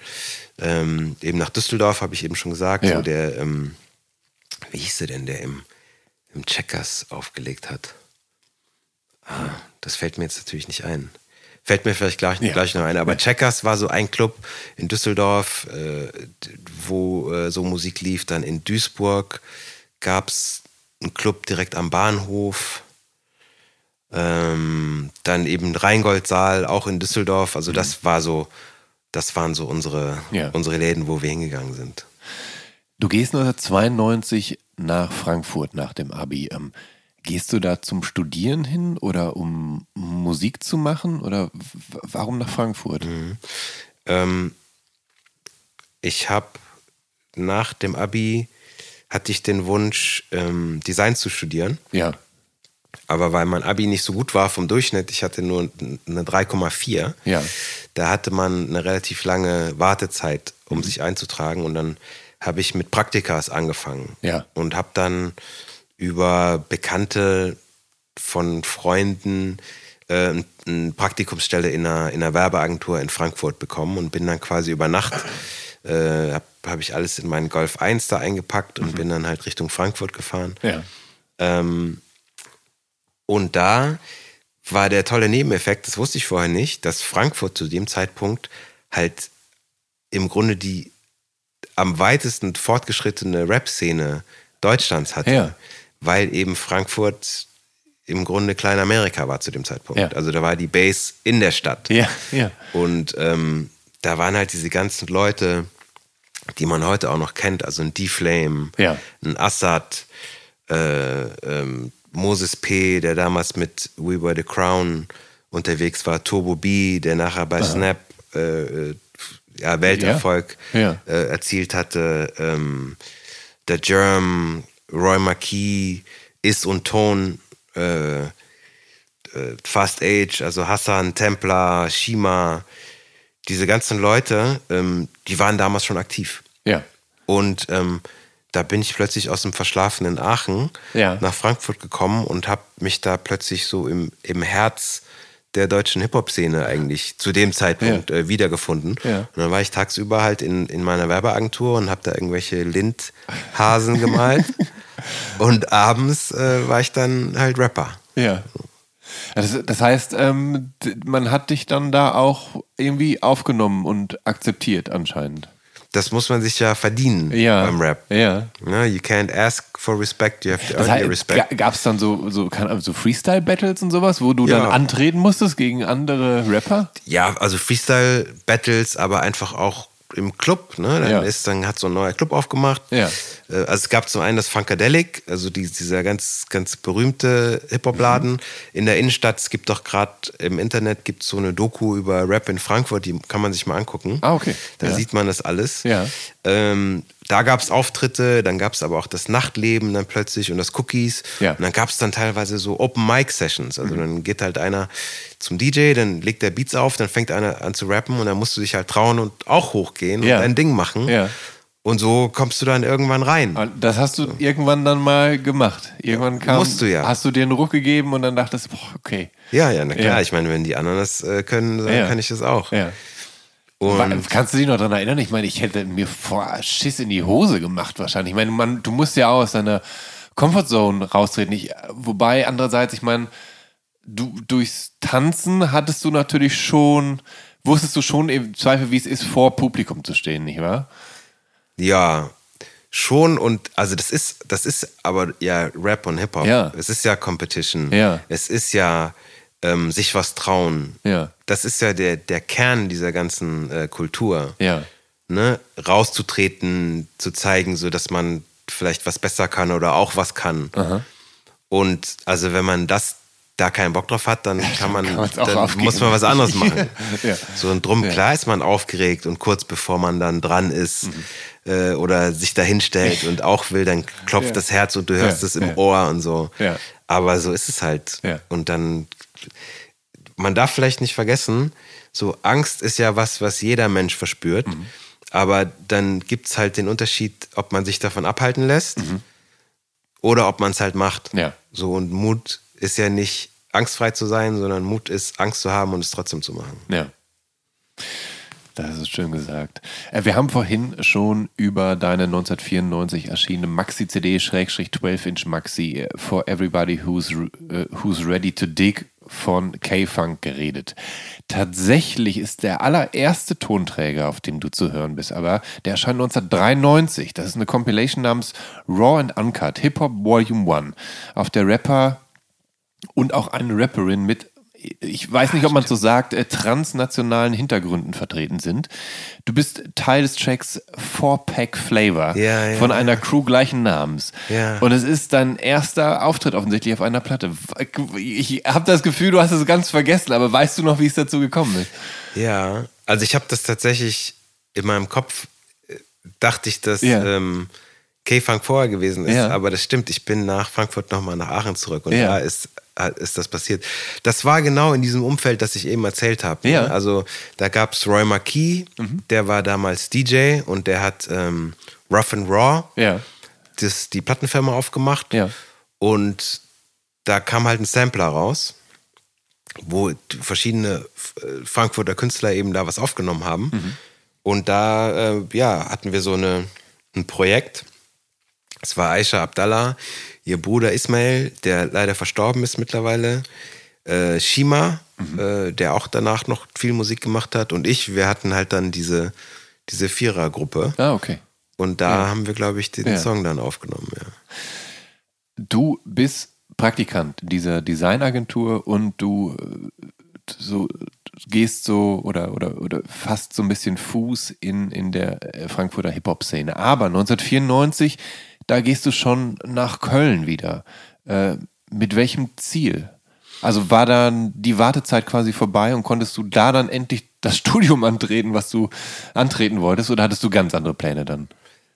ähm, eben nach Düsseldorf, habe ich eben schon gesagt, Ja. so der, ähm, wie hieß der denn, der im, im Checkers aufgelegt hat? Ah, das fällt mir jetzt natürlich nicht ein. Fällt mir vielleicht gleich, Ja. gleich noch ein. Aber Checkers war so ein Club in Düsseldorf, äh, wo äh, so Musik lief. Dann in Duisburg gab es einen Club direkt am Bahnhof. Ähm, dann eben Rheingoldsaal, auch in Düsseldorf. Also das war so, das waren so unsere, Mhm. Ja. unsere Läden, wo wir hingegangen sind. Du gehst 1992 nach Frankfurt nach dem Abi. Ähm, gehst du da zum Studieren hin oder um Musik zu machen? Oder warum nach Frankfurt? Ähm, ich habe nach dem Abi hatte ich den Wunsch, ähm, Design zu studieren. Ja. Aber weil mein Abi nicht so gut war vom Durchschnitt, ich hatte nur eine 3,4, Ja. da hatte man eine relativ lange Wartezeit, um Mhm. sich einzutragen. Und dann habe ich mit Praktikas angefangen. Ja. Und habe dann über Bekannte von Freunden äh, eine Praktikumsstelle in einer, in einer Werbeagentur in Frankfurt bekommen und bin dann quasi über Nacht, äh, habe hab ich alles in meinen Golf 1 da eingepackt und bin dann halt Richtung Frankfurt gefahren. Mhm. Ja. Ähm, und da war der tolle Nebeneffekt, das wusste ich vorher nicht, dass Frankfurt zu dem Zeitpunkt halt im Grunde die am weitesten fortgeschrittene Rap-Szene Deutschlands hatte. Ja. Weil eben Frankfurt im Grunde Klein-Amerika war zu dem Zeitpunkt. Ja. Also da war die Base in der Stadt. Ja. Ja. Und ähm, da waren halt diese ganzen Leute, die man heute auch noch kennt, also ein D-Flame, Ja. ein Assad, äh, ähm, Moses P., der damals mit We Were the Crown unterwegs war, Turbo B., der nachher bei Snap äh, äh, ja, Welterfolg Ja. Ja. Äh, erzielt hatte, ähm, der Germ, Roy Marquis, Is und Ton, äh, äh, Fast Age, also Hassan, Templar, Shima, diese ganzen Leute, ähm, die waren damals schon aktiv. Ja. Und ähm, da bin ich plötzlich aus dem verschlafenen Aachen Ja. nach Frankfurt gekommen und habe mich da plötzlich so im, im Herz der deutschen Hip-Hop-Szene eigentlich zu dem Zeitpunkt äh, wiedergefunden. Ja. Und dann war ich tagsüber halt in, in meiner Werbeagentur und habe da irgendwelche Lindhasen gemalt. *laughs* und abends äh, war ich dann halt Rapper. Ja. Das, das heißt, ähm, man hat dich dann da auch irgendwie aufgenommen und akzeptiert anscheinend. Das muss man sich ja verdienen Ja. beim Rap. Ja. Ne? You can't ask for respect, you have to Das earn your respect. gab es dann so, so, so Freestyle-Battles und sowas, wo du Ja. dann antreten musstest gegen andere Rapper? Ja, also Freestyle-Battles, aber einfach auch im Club. Ne? Dann, Ja. ist, dann hat so ein neuer Club aufgemacht. Ja. Äh, Also es gab zum einen das Funkadelic, also die, dieser ganz, ganz berühmte Hip-Hop-Laden in der Innenstadt. Es gibt doch gerade im Internet gibt so eine Doku über Rap in Frankfurt, die kann man sich mal angucken. Ah, okay. Da Ja. sieht man das alles. Ja. Ähm, da gab es Auftritte, dann gab es aber auch das Nachtleben dann plötzlich und das Cookies. Ja. Und dann gab es dann teilweise so Open Mic Sessions. Also dann geht halt einer zum DJ, dann legt der Beats auf, dann fängt einer an zu rappen und dann musst du dich halt trauen und auch hochgehen Ja. und dein Ding machen. Ja. Und so kommst du dann irgendwann rein. Ah, Das hast du irgendwann dann mal gemacht. Irgendwann kam, Musst du ja. Hast du dir einen Ruck gegeben und dann dachtest, boah, okay. Ja, ja, na klar. Ja. Ich meine, wenn die anderen das äh, können, dann kann ich das auch. Ja. Und Kannst du dich noch daran erinnern? Ich meine, ich hätte mir vor Schiss in die Hose gemacht wahrscheinlich. Ich meine, man, du musst ja auch aus deiner Comfortzone raustreten. Ich, wobei andererseits, ich meine, du durchs Tanzen hattest du natürlich schon, wusstest du schon im Zweifel, wie es ist, vor Publikum zu stehen, nicht wahr? Ja, schon und also das ist, das ist aber ja Rap und Hip-Hop. Ja. Es ist ja Competition. Ja. Es ist ja ähm, sich was trauen. Ja. Das ist ja der, der Kern dieser ganzen äh, Kultur. Ja. Ne? Rauszutreten, zu zeigen, so dass man vielleicht was besser kann oder auch was kann. Und also wenn man das da keinen Bock drauf hat, dann *laughs* kann man, kann dann muss man was anderes machen. *laughs* Ja. So und drum, Ja. klar ist man aufgeregt und kurz bevor man dann dran ist Mhm. äh, oder sich da hinstellt und auch will, dann klopft Ja. das Herz und du hörst es im. Ohr und so. Aber so ist es halt. Und dann, man darf vielleicht nicht vergessen, so Angst ist ja was, was jeder Mensch verspürt. Mhm. Aber dann gibt es halt den Unterschied, ob man sich davon abhalten lässt oder ob man es halt macht. Mhm. Ja. So und Mut ist ja nicht angstfrei zu sein, sondern Mut ist Angst zu haben und es trotzdem zu machen. Ja. Das ist schön gesagt. Äh, Wir haben vorhin schon über deine 1994 erschienene Maxi-CD, Schrägstrich 12-Inch Maxi, äh, For Everybody Who's, äh, who's Ready to Dig von K-Funk geredet. Tatsächlich ist der allererste Tonträger, auf dem du zu hören bist, aber der erscheint 1993. Das ist eine Compilation namens Raw and Uncut, Hip-Hop Volume 1, auf der Rapper und auch eine Rapperin mit, ich weiß nicht, ob man so sagt, äh, transnationalen Hintergründen vertreten sind. Du bist Teil des Tracks Four Pack Flavor Ja, ja, von einer Crew gleichen Namens. Ja. Und es ist dein erster Auftritt offensichtlich auf einer Platte. Ich habe das Gefühl, du hast es ganz vergessen, aber weißt du noch, wie es dazu gekommen ist? Ja, also ich habe das tatsächlich in meinem Kopf, äh, dachte ich, dass Ja. ähm, K-Funk vorher gewesen ist, Ja. aber das stimmt, ich bin nach Frankfurt nochmal nach Aachen zurück und Ja. da ist, ist das passiert. Das war genau in diesem Umfeld, das ich eben erzählt habe. Ja. Mhm. Ne? Also da gab es Roy Marquis, der war damals DJ und der hat ähm, Rough and Raw, Ja. das, die Plattenfirma aufgemacht Ja. und da kam halt ein Sampler raus, wo verschiedene äh, Frankfurter Künstler eben da was aufgenommen haben. Mhm. Und da äh, ja, hatten wir so eine, ein Projekt. Es war Aisha Abdallah, ihr Bruder Ismail, der leider verstorben ist mittlerweile. Äh, Shima, Mhm. äh, der auch danach noch viel Musik gemacht hat. Und ich, wir hatten halt dann diese, diese Vierergruppe. Ah, okay. Und da haben wir, glaube ich, den Ja. Song dann aufgenommen. Ja. Du bist Praktikant dieser Designagentur und du äh, so gehst so oder, oder, oder fasst so ein bisschen Fuß in, in der Frankfurter Hip-Hop-Szene. Aber 1994, da gehst du schon nach Köln wieder. Äh, mit welchem Ziel? Also war dann die Wartezeit quasi vorbei und konntest du da dann endlich das *laughs* Studium antreten, was du antreten wolltest, oder hattest du ganz andere Pläne dann?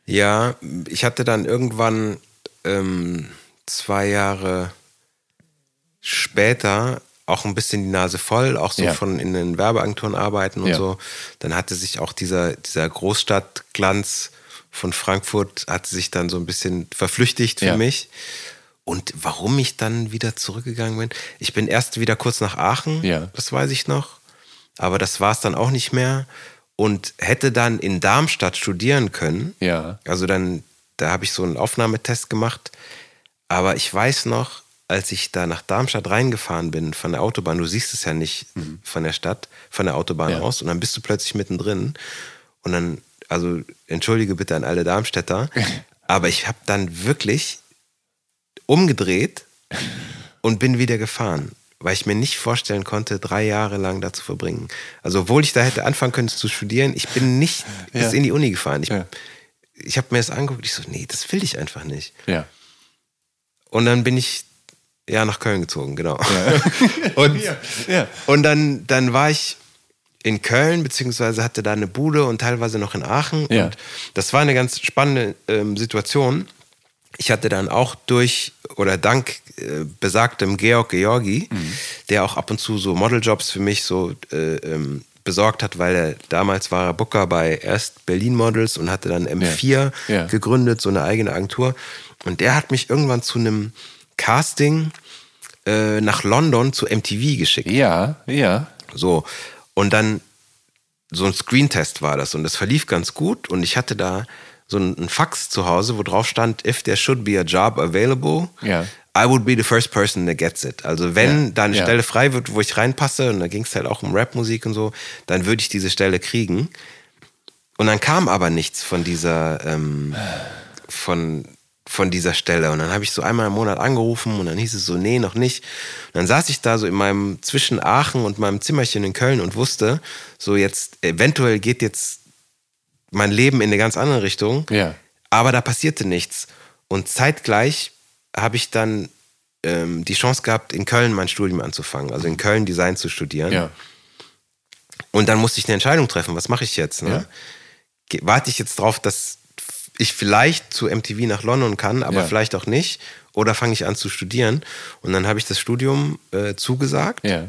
Ja, ich hatte dann irgendwann ähm, zwei Jahre später auch ein bisschen die Nase voll, auch so Ja. von in den Werbeagenturen arbeiten und Ja. so. Dann hatte sich auch dieser, dieser Großstadtglanz von Frankfurt hatte sich dann so ein bisschen verflüchtigt für Ja. mich. Und warum ich dann wieder zurückgegangen bin, ich bin erst wieder kurz nach Aachen, Ja. das weiß ich noch. Aber das war es dann auch nicht mehr. Und hätte dann in Darmstadt studieren können. Ja. Also dann, da habe ich so einen Aufnahmetest gemacht. Aber ich weiß noch, als ich da nach Darmstadt reingefahren bin von der Autobahn, du siehst es ja nicht von der Stadt, von der Autobahn Ja. aus, und dann bist du plötzlich mittendrin. Und dann, also entschuldige bitte an alle Darmstädter, *laughs* aber ich habe dann wirklich umgedreht und bin wieder gefahren, weil ich mir nicht vorstellen konnte, drei Jahre lang da zu verbringen. Also obwohl ich da hätte anfangen können zu studieren, ich bin nicht *laughs* Ja. bis in die Uni gefahren. Ich, Ja. ich habe mir das angeguckt, ich so, nee, das will ich einfach nicht. Ja. Und dann bin ich ja nach Köln gezogen, genau. *laughs* und, Ja. und dann, dann war ich in Köln, beziehungsweise hatte da eine Bude und teilweise noch in Aachen. Ja. Und das war eine ganz spannende ähm, Situation. Ich hatte dann auch durch oder dank äh, besagtem Georg Georgi, der auch ab und zu so Modeljobs für mich so äh, ähm, besorgt hat, weil er damals war er Booker bei erst Berlin Models und hatte dann M4 Ja. gegründet, so eine eigene Agentur. Und der hat mich irgendwann zu einem Casting äh, nach London zu MTV geschickt. Ja, ja. So. Und dann so ein Screentest war das und das verlief ganz gut und ich hatte da so ein, ein Fax zu Hause, wo drauf stand, if there should be a job available, Ja. I would be the first person that gets it. Also wenn Ja, da eine ja. Stelle frei wird, wo ich reinpasse, und da ging es halt auch um Rapmusik und so, dann würde ich diese Stelle kriegen. Und dann kam aber nichts von dieser, ähm, von, von dieser Stelle. Und dann habe ich so einmal im Monat angerufen und dann hieß es so, nee, noch nicht. Und dann saß ich da so in meinem zwischen Aachen und meinem Zimmerchen in Köln und wusste, so jetzt, eventuell geht jetzt mein Leben in eine ganz andere Richtung. Ja. Aber da passierte nichts. Und zeitgleich habe ich dann ähm, die Chance gehabt, in Köln mein Studium anzufangen, also in Köln Design zu studieren. Ja. Und dann musste ich eine Entscheidung treffen, was mache ich jetzt? Ne? Ja. Warte ich jetzt drauf, dass ich vielleicht zu MTV nach London kann, aber Ja. vielleicht auch nicht? Oder fange ich an zu studieren? Und dann habe ich das Studium äh, zugesagt Ja.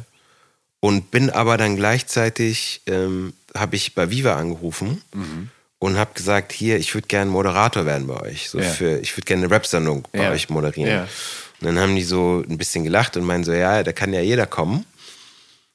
und bin aber dann gleichzeitig, ähm, habe ich bei Viva angerufen Mhm. und habe gesagt, hier, ich würde gerne Moderator werden bei euch. So Ja. für, ich würde gerne eine Rap-Sendung bei euch moderieren. Und dann haben die so ein bisschen gelacht und meinen so, ja, da kann ja jeder kommen.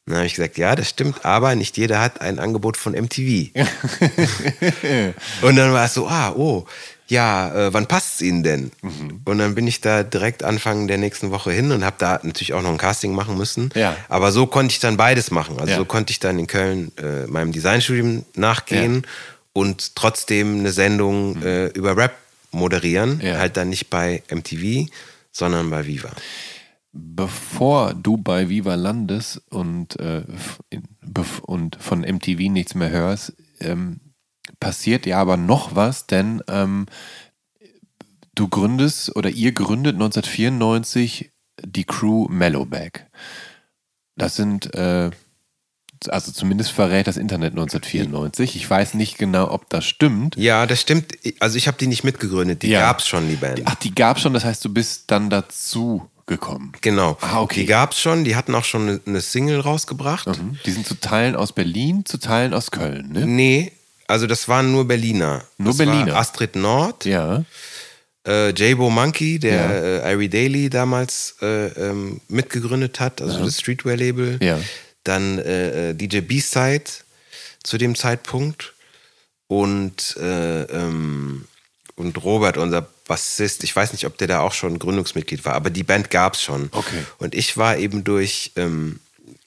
Dann habe ich gesagt, ja, das stimmt, aber nicht jeder hat ein Angebot von MTV. *laughs* und dann war es so, ah, oh, ja, äh, wann passt es Ihnen denn? Mhm. Und dann bin ich da direkt Anfang der nächsten Woche hin und habe da natürlich auch noch ein Casting machen müssen. Ja. Aber so konnte ich dann beides machen. Also Ja. so konnte ich dann in Köln äh, meinem Designstudium nachgehen und trotzdem eine Sendung äh, über Rap moderieren. Mhm. Ja. Halt dann nicht bei MTV, sondern bei Viva. Bevor du bei Viva landest und, äh, in, und von MTV nichts mehr hörst, ähm, passiert ja aber noch was, denn ähm, du gründest oder ihr gründet 1994 die Crew Mellowback. Das sind, äh, also zumindest verrät das Internet 1994. Ich weiß nicht genau, ob das stimmt. Ja, das stimmt. Also ich habe die nicht mitgegründet. Die Ja. gab's schon, die Band. Ach, die gab schon, das heißt, du bist dann dazu gekommen. Genau. Ah, okay. Die gab's schon. Die hatten auch schon eine- Single rausgebracht. Mhm. Die sind zu Teilen aus Berlin, zu Teilen aus Köln, ne? Nee, also das waren nur Berliner. Nur das Berliner. Astrid Nord, Ja. äh, J-Bo Monkey, der Ja. äh, Irie Daily damals äh, ähm, mitgegründet hat, also das Streetwear-Label. Ja. Dann äh, äh, DJ B-Side zu dem Zeitpunkt und, äh, ähm, und Robert, unser Bassist. Ich weiß nicht, ob der da auch schon Gründungsmitglied war, aber die Band gab's schon. Okay. Und ich war eben durch, ähm,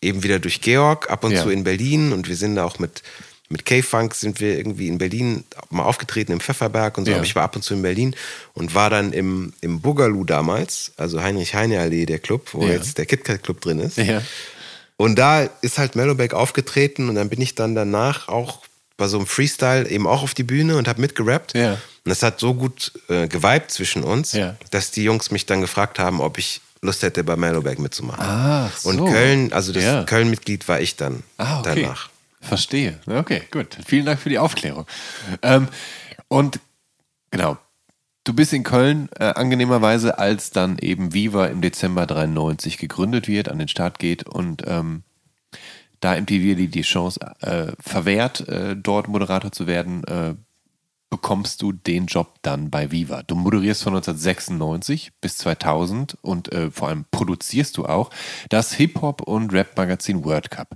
eben wieder durch Georg, ab und Ja. zu in Berlin und wir sind da auch mit, mit K-Funk sind wir irgendwie in Berlin mal aufgetreten im Pfefferberg und so, Ja. aber ich war ab und zu in Berlin und war dann im, im Boogaloo damals, also Heinrich-Heine-Allee, der Club, wo Ja. jetzt der KitKat Club drin ist. Ja. Und da ist halt Mellowback aufgetreten und dann bin ich dann danach auch bei so einem Freestyle eben auch auf die Bühne und habe mitgerappt. Ja. Und das hat so gut äh, geweibt zwischen uns, Ja. dass die Jungs mich dann gefragt haben, ob ich Lust hätte, bei Mellowback mitzumachen. Ach so. Und Köln, also das Ja. Köln-Mitglied war ich dann Ah, okay. danach. Verstehe. Okay, gut. Vielen Dank für die Aufklärung. Ähm, und genau, du bist in Köln äh, angenehmerweise, als dann eben Viva im Dezember 93 gegründet wird, an den Start geht und ähm, da MTV dir die Chance äh, verwehrt, äh, dort Moderator zu werden, äh, bekommst du den Job dann bei Viva. Du moderierst von 1996 bis 2000 und äh, vor allem produzierst du auch das Hip-Hop- und Rap-Magazin World Cup.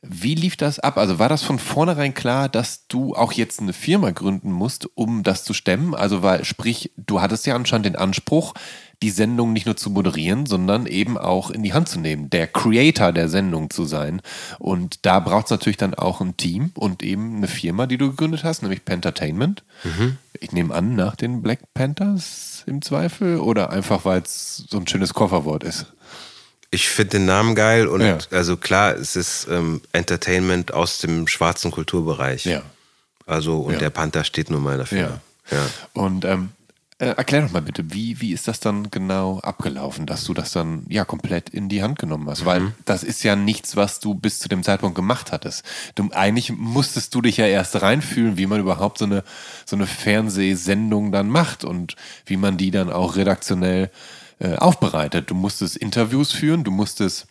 Wie lief das ab? Also war das von vornherein klar, dass du auch jetzt eine Firma gründen musst, um das zu stemmen? Also weil, sprich, du hattest ja anscheinend den Anspruch, die Sendung nicht nur zu moderieren, sondern eben auch in die Hand zu nehmen, der Creator der Sendung zu sein. Und da braucht es natürlich dann auch ein Team und eben eine Firma, die du gegründet hast, nämlich Pentertainment. Ich nehme an, nach den Black Panthers im Zweifel oder einfach, weil es so ein schönes Kofferwort ist. Ich finde den Namen geil und Ja. also klar, es ist ähm, Entertainment aus dem schwarzen Kulturbereich. Ja. Also und Ja. der Panther steht nun mal dafür. Ja. ja. Und ähm, Äh, erklär doch mal bitte, wie, wie ist das dann genau abgelaufen, dass du das dann ja komplett in die Hand genommen hast? Weil das ist ja nichts, was du bis zu dem Zeitpunkt gemacht hattest. Du, eigentlich musstest du dich ja erst reinfühlen, wie man überhaupt so eine, so eine Fernsehsendung dann macht und wie man die dann auch redaktionell äh, aufbereitet. Du musstest Interviews führen, du musstest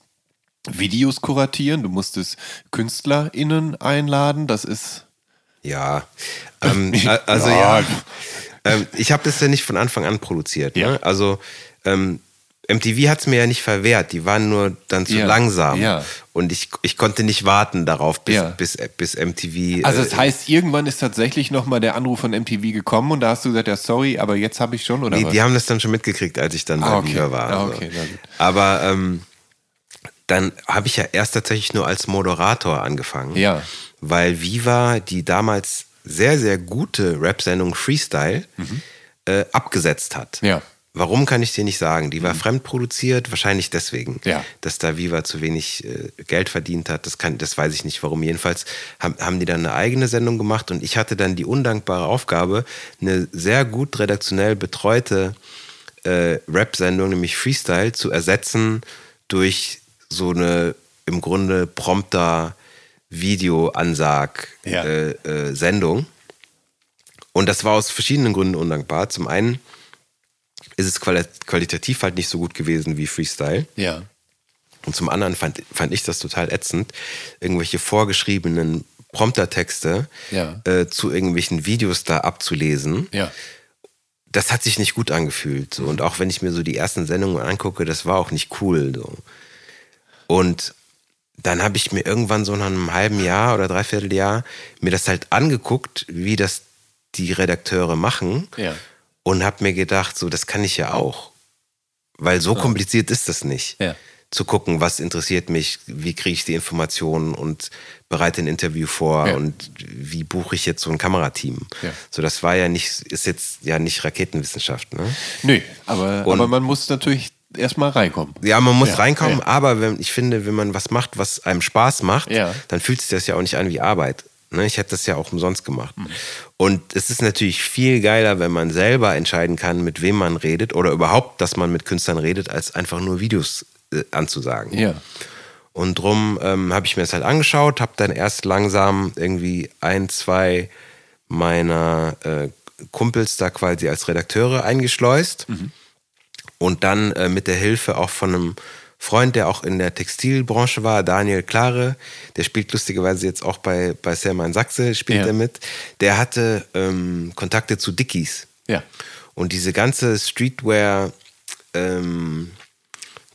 Videos kuratieren, du musstest KünstlerInnen einladen. Das ist. Ja, ähm, *laughs* also ja. Ähm, ich habe das ja nicht von Anfang an produziert. Ja. Ne? Also ähm, MTV hat es mir ja nicht verwehrt, die waren nur dann zu Ja, langsam. ja. Und ich, ich konnte nicht warten darauf, bis, Ja. bis, bis MTV. Also äh, das heißt, irgendwann ist tatsächlich nochmal der Anruf von MTV gekommen und da hast du gesagt, ja sorry, aber jetzt habe ich schon, oder die, was? die haben das dann schon mitgekriegt, als ich dann Ah, okay. Viva war. Ah, also. okay, gut. Aber ähm, dann habe ich ja erst tatsächlich nur als Moderator angefangen. Ja. Weil Viva die damals sehr, sehr gute Rap-Sendung Freestyle äh, abgesetzt hat. Mhm. Ja. Mhm. Warum kann ich dir nicht sagen? Die war fremdproduziert, wahrscheinlich deswegen, Ja. dass da Viva zu wenig äh, Geld verdient hat. Das, kann, das weiß ich nicht warum. Jedenfalls haben, haben die dann eine eigene Sendung gemacht und ich hatte dann die undankbare Aufgabe, eine sehr gut redaktionell betreute äh, Rap-Sendung, nämlich Freestyle, zu ersetzen durch so eine im Grunde prompter Video-Ansag-Sendung. Ja. Äh, äh, Sendung. und das war aus verschiedenen Gründen undankbar. Zum einen ist es quali qualitativ halt nicht so gut gewesen wie Freestyle. Ja. Und zum anderen fand, fand ich das total ätzend, irgendwelche vorgeschriebenen Promptertexte Ja. äh, zu irgendwelchen Videos da abzulesen. Ja. Das hat sich nicht gut angefühlt. So. Und auch wenn ich mir so die ersten Sendungen angucke, das war auch nicht cool. So. Und dann habe ich mir irgendwann so nach einem halben Jahr oder dreiviertel Jahr mir das halt angeguckt, wie das die Redakteure machen Ja. und habe mir gedacht, so, das kann ich ja auch. Weil so kompliziert ist das nicht. Ja. Zu gucken, was interessiert mich, wie kriege ich die Informationen und bereite ein Interview vor Ja. und wie buche ich jetzt so ein Kamerateam. Ja. So, das war ja nicht, ist jetzt ja nicht Raketenwissenschaft, ne? Nö, aber, Und- aber man muss natürlich erstmal reinkommen. Ja, man muss Ja, reinkommen, ja. aber wenn, ich finde, wenn man was macht, was einem Spaß macht, Ja. dann fühlt sich das ja auch nicht an wie Arbeit. Ne? Ich hätte das ja auch umsonst gemacht. Mhm. Und es ist natürlich viel geiler, wenn man selber entscheiden kann, mit wem man redet oder überhaupt, dass man mit Künstlern redet, als einfach nur Videos äh, anzusagen. Ja. Und drum ähm, habe ich mir das halt angeschaut, habe dann erst langsam irgendwie ein, zwei meiner äh, Kumpels da quasi als Redakteure eingeschleust. Und dann äh, mit der Hilfe auch von einem Freund, der auch in der Textilbranche war, Daniel Klare, der spielt lustigerweise jetzt auch bei, bei Selma Sachse, spielt Ja. er mit. Der hatte ähm, Kontakte zu Dickies. Ja. Und diese ganze Streetwear ähm,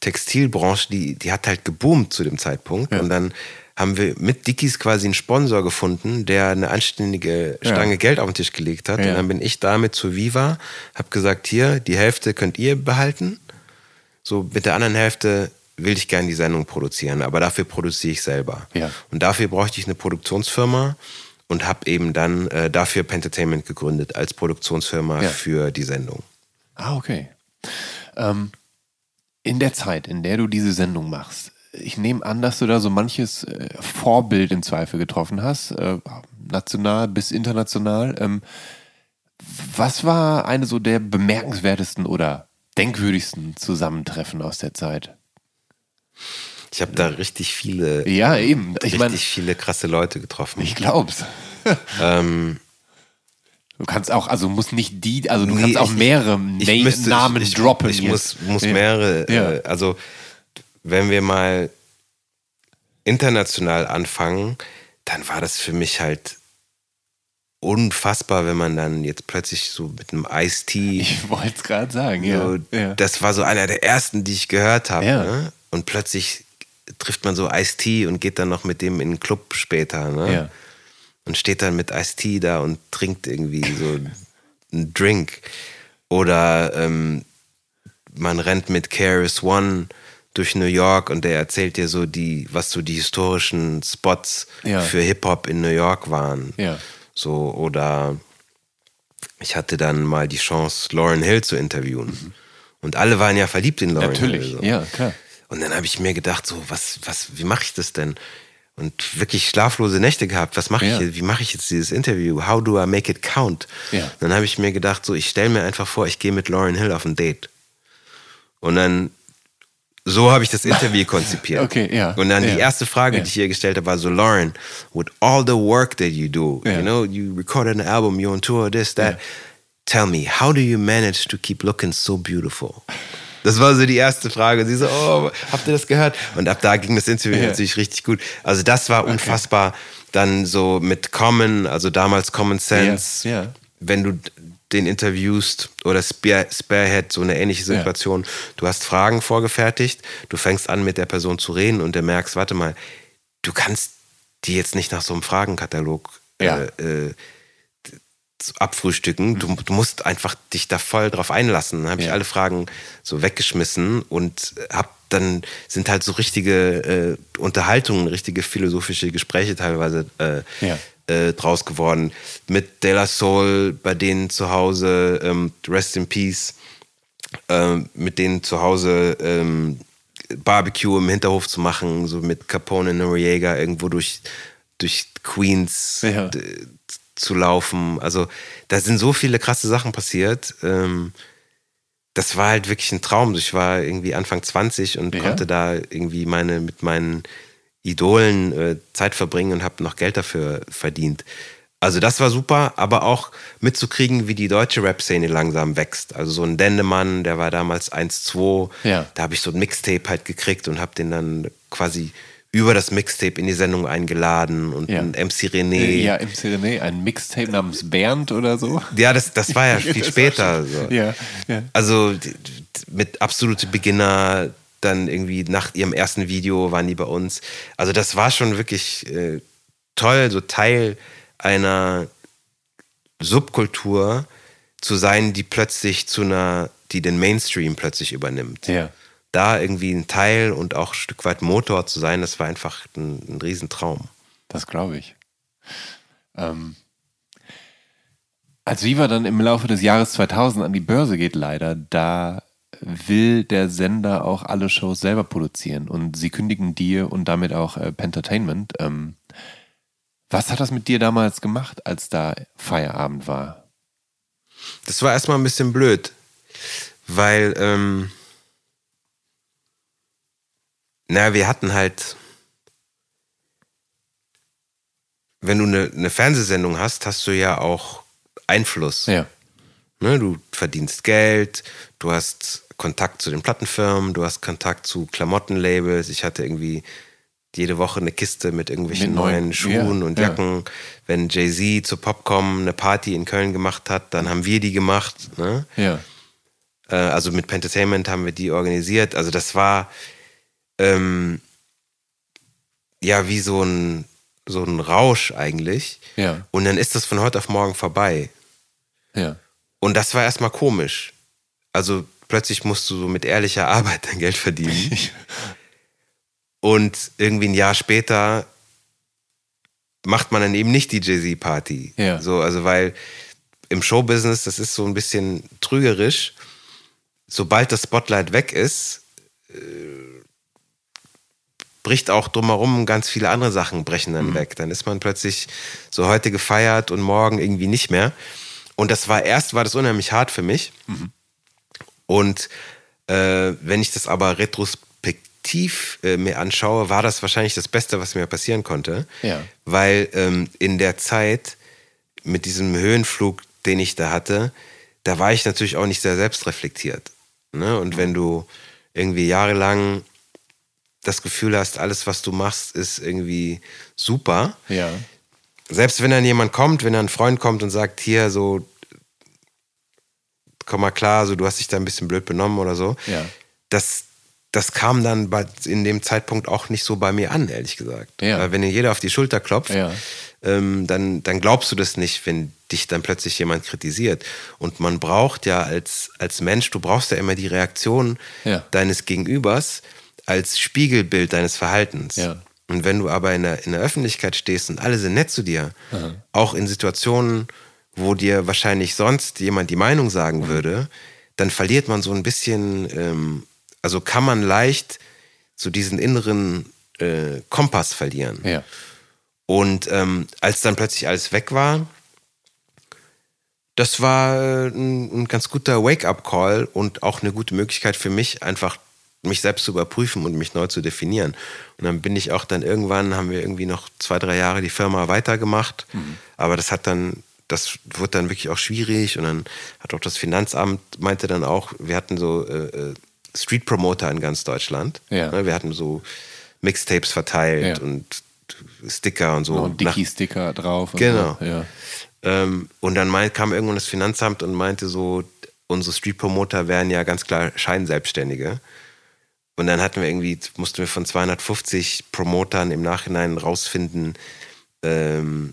Textilbranche, die, die hat halt geboomt zu dem Zeitpunkt. Ja. Und dann haben wir mit Dickies quasi einen Sponsor gefunden, der eine anständige Ja. Stange Geld auf den Tisch gelegt hat. Ja. Und dann bin ich damit zu Viva, habe gesagt, hier, die Hälfte könnt ihr behalten. So mit der anderen Hälfte will ich gerne die Sendung produzieren, aber dafür produziere ich selber. Ja. Und dafür bräuchte ich eine Produktionsfirma und habe eben dann äh, dafür Pentertainment gegründet als Produktionsfirma Ja. für die Sendung. Ah, okay. Ähm, in der Zeit, in der du diese Sendung machst, ich nehme an, dass du da so manches äh, Vorbild im Zweifel getroffen hast, äh, national bis international. Ähm, was war eine so der bemerkenswertesten oder denkwürdigsten Zusammentreffen aus der Zeit? Ich habe da richtig viele, Ja, eben. Ich richtig meine, viele krasse Leute getroffen. ich glaub's. *laughs* ähm, Du kannst auch, also muss nicht die, also du Nee, kannst auch ich- mehrere ich Na müsste- Namen ich, droppen. Ich jetzt. muss, muss mehrere, Ja. äh, also wenn wir mal international anfangen, dann war das für mich halt unfassbar, wenn man dann jetzt plötzlich so mit einem Ice-Tea Ich wollte es gerade sagen, ja. So, ja. Das war so einer der ersten, die ich gehört habe. Ja. Ne? Und plötzlich trifft man so Ice-T und geht dann noch mit dem in den Club später. Ne? Ja. Und steht dann mit Ice-T da und trinkt irgendwie so einen Drink. Oder ähm, man rennt mit Keras One durch New York und der erzählt dir so die, was so die historischen Spots Ja. für Hip-Hop in New York waren. Ja. So, oder ich hatte dann mal die Chance, Lauren Hill zu interviewen. Und alle waren ja verliebt in Lauren Natürlich, Hill. So. ja, klar. Und dann habe ich mir gedacht, so, was, was, wie mache ich das denn? und wirklich schlaflose Nächte gehabt. Was mache ich Ja. jetzt? Wie mache ich jetzt dieses Interview? How do I make it count? Ja. Dann habe ich mir gedacht, so ich stelle mir einfach vor, ich gehe mit Lauren Hill auf ein Date. Und dann so habe ich das Interview konzipiert. *laughs* Okay, ja. Und dann Ja. die erste Frage, Ja. die ich ihr gestellt habe, war so, Lauren, with all the work that you do, Ja. you know, you recorded an album, you're on tour, this, that. Tell me, how do you manage to keep looking so beautiful? Das war so die erste Frage. Sie so, oh, habt ihr das gehört? Und ab da ging das Interview natürlich richtig gut. Also das war unfassbar. Dann so mit Common, also damals Common Sense, wenn du den interviewst oder Spear, Sparehead, so eine ähnliche Situation. Du hast Fragen vorgefertigt, du fängst an mit der Person zu reden und du merkst, warte mal, du kannst die jetzt nicht nach so einem Fragenkatalog Ja. äh, äh, abfrühstücken. Du, du musst einfach dich da voll drauf einlassen. Dann habe ich Ja. alle Fragen so weggeschmissen und hab dann sind halt so richtige äh, Unterhaltungen, richtige philosophische Gespräche teilweise äh, Ja. Äh, draus geworden. Mit De La Soul bei denen zu Hause, ähm, Rest in Peace, ähm, mit denen zu Hause ähm, Barbecue im Hinterhof zu machen, so mit Capone Noriega irgendwo durch, durch Queens Ja. zu laufen. Also da sind so viele krasse Sachen passiert. Ähm, das war halt wirklich ein Traum. Ich war irgendwie Anfang 20 und Ja. konnte da irgendwie meine mit meinen Idolen äh, Zeit verbringen und habe noch Geld dafür verdient. Also das war super, aber auch mitzukriegen, wie die deutsche Rap-Szene langsam wächst. Also so ein Dendemann, der war damals 1-2, Ja. da habe ich so ein Mixtape halt gekriegt und habe den dann quasi über das Mixtape in die Sendung eingeladen und Ja. ein MC René. Ja, im René, ein Mixtape namens Bernd oder so. Ja, das, das war ja *laughs* viel später. schon- So. Ja, ja. Also mit absolute Beginner, dann irgendwie nach ihrem ersten Video waren die bei uns. Also das war schon wirklich äh, toll, so Teil einer Subkultur zu sein, die plötzlich zu einer, die den Mainstream plötzlich übernimmt. Ja. Da irgendwie ein Teil und auch ein Stück weit Motor zu sein, das war einfach ein, ein Riesentraum. Das glaube ich. Ähm, als Viva dann im Laufe des Jahres 2000 an die Börse geht, leider, da will der Sender auch alle Shows selber produzieren und sie kündigen dir und damit auch äh, Pentertainment. Ähm, was hat das mit dir damals gemacht, als da Feierabend war? Das war erstmal ein bisschen blöd, weil, ähm, na, wir hatten halt, wenn du eine, eine Fernsehsendung hast, hast du ja auch Einfluss. Ja. Ne, du verdienst Geld, du hast Kontakt zu den Plattenfirmen, du hast Kontakt zu Klamottenlabels. Ich hatte irgendwie jede Woche eine Kiste mit irgendwelchen Mit neuen- neuen Schuhen ja, und ja. Jacken. Wenn Jay-Z zu Popcom eine Party in Köln gemacht hat, dann haben wir die gemacht. Ne? Ja. Äh, also mit Pentertainment haben wir die organisiert. Also das war ähm, ja wie so ein, so ein Rausch eigentlich. Ja. Und dann ist das von heute auf morgen vorbei. Ja. Und das war erstmal komisch. Also plötzlich musst du so mit ehrlicher Arbeit dein Geld verdienen. *laughs* Und irgendwie ein Jahr später macht man dann eben nicht die Jay-Z-Party. Ja. So, also weil im Showbusiness, das ist so ein bisschen trügerisch. Sobald das Spotlight weg ist, äh, bricht auch drumherum ganz viele andere Sachen brechen dann weg. Dann ist man plötzlich so heute gefeiert und morgen irgendwie nicht mehr. Und das war erst, war das unheimlich hart für mich. Und äh, wenn ich das aber retrospektiv äh, mir anschaue, war das wahrscheinlich das Beste, was mir passieren konnte. Ja. Weil ähm, in der Zeit mit diesem Höhenflug, den ich da hatte, da war ich natürlich auch nicht sehr selbstreflektiert. Ne? Und wenn du irgendwie jahrelang das Gefühl hast, alles, was du machst, ist irgendwie super, Ja. Selbst wenn dann jemand kommt, wenn dann ein Freund kommt und sagt, hier so, komm mal klar, so du hast dich da ein bisschen blöd benommen oder so, Ja. das, das kam dann bei, in dem Zeitpunkt auch nicht so bei mir an, ehrlich gesagt. Ja. Weil wenn dir jeder auf die Schulter klopft, Ja. ähm, dann, dann glaubst du das nicht, wenn dich dann plötzlich jemand kritisiert. Und man braucht ja als, als Mensch, du brauchst ja immer die Reaktion deines Gegenübers als Spiegelbild deines Verhaltens. Ja. Und wenn du aber in der, in der Öffentlichkeit stehst und alle sind nett zu dir, auch in Situationen, wo dir wahrscheinlich sonst jemand die Meinung sagen würde, dann verliert man so ein bisschen, ähm, also kann man leicht so diesen inneren äh, Kompass verlieren. Ja. Und ähm, als dann plötzlich alles weg war, das war äh, ein, ein ganz guter Wake-up-Call und auch eine gute Möglichkeit für mich, einfach mich selbst zu überprüfen und mich neu zu definieren. Und dann bin ich auch dann irgendwann, haben wir irgendwie noch zwei, drei Jahre die Firma weitergemacht. Mhm. Aber das hat dann, das wurde dann wirklich auch schwierig. Und dann hat auch das Finanzamt, meinte dann auch, wir hatten so äh, äh Street Promoter in ganz Deutschland. Ja. Ne, wir hatten so Mixtapes verteilt ja. und Sticker und so. Und Dicky-Sticker drauf. genau. So. Ja. Ähm, und dann mein, kam irgendwann das Finanzamt und meinte so, unsere Street Promoter wären ja ganz klar Scheinselbstständige. Und dann hatten wir irgendwie, mussten wir von 250 Promotern im Nachhinein rausfinden, ähm,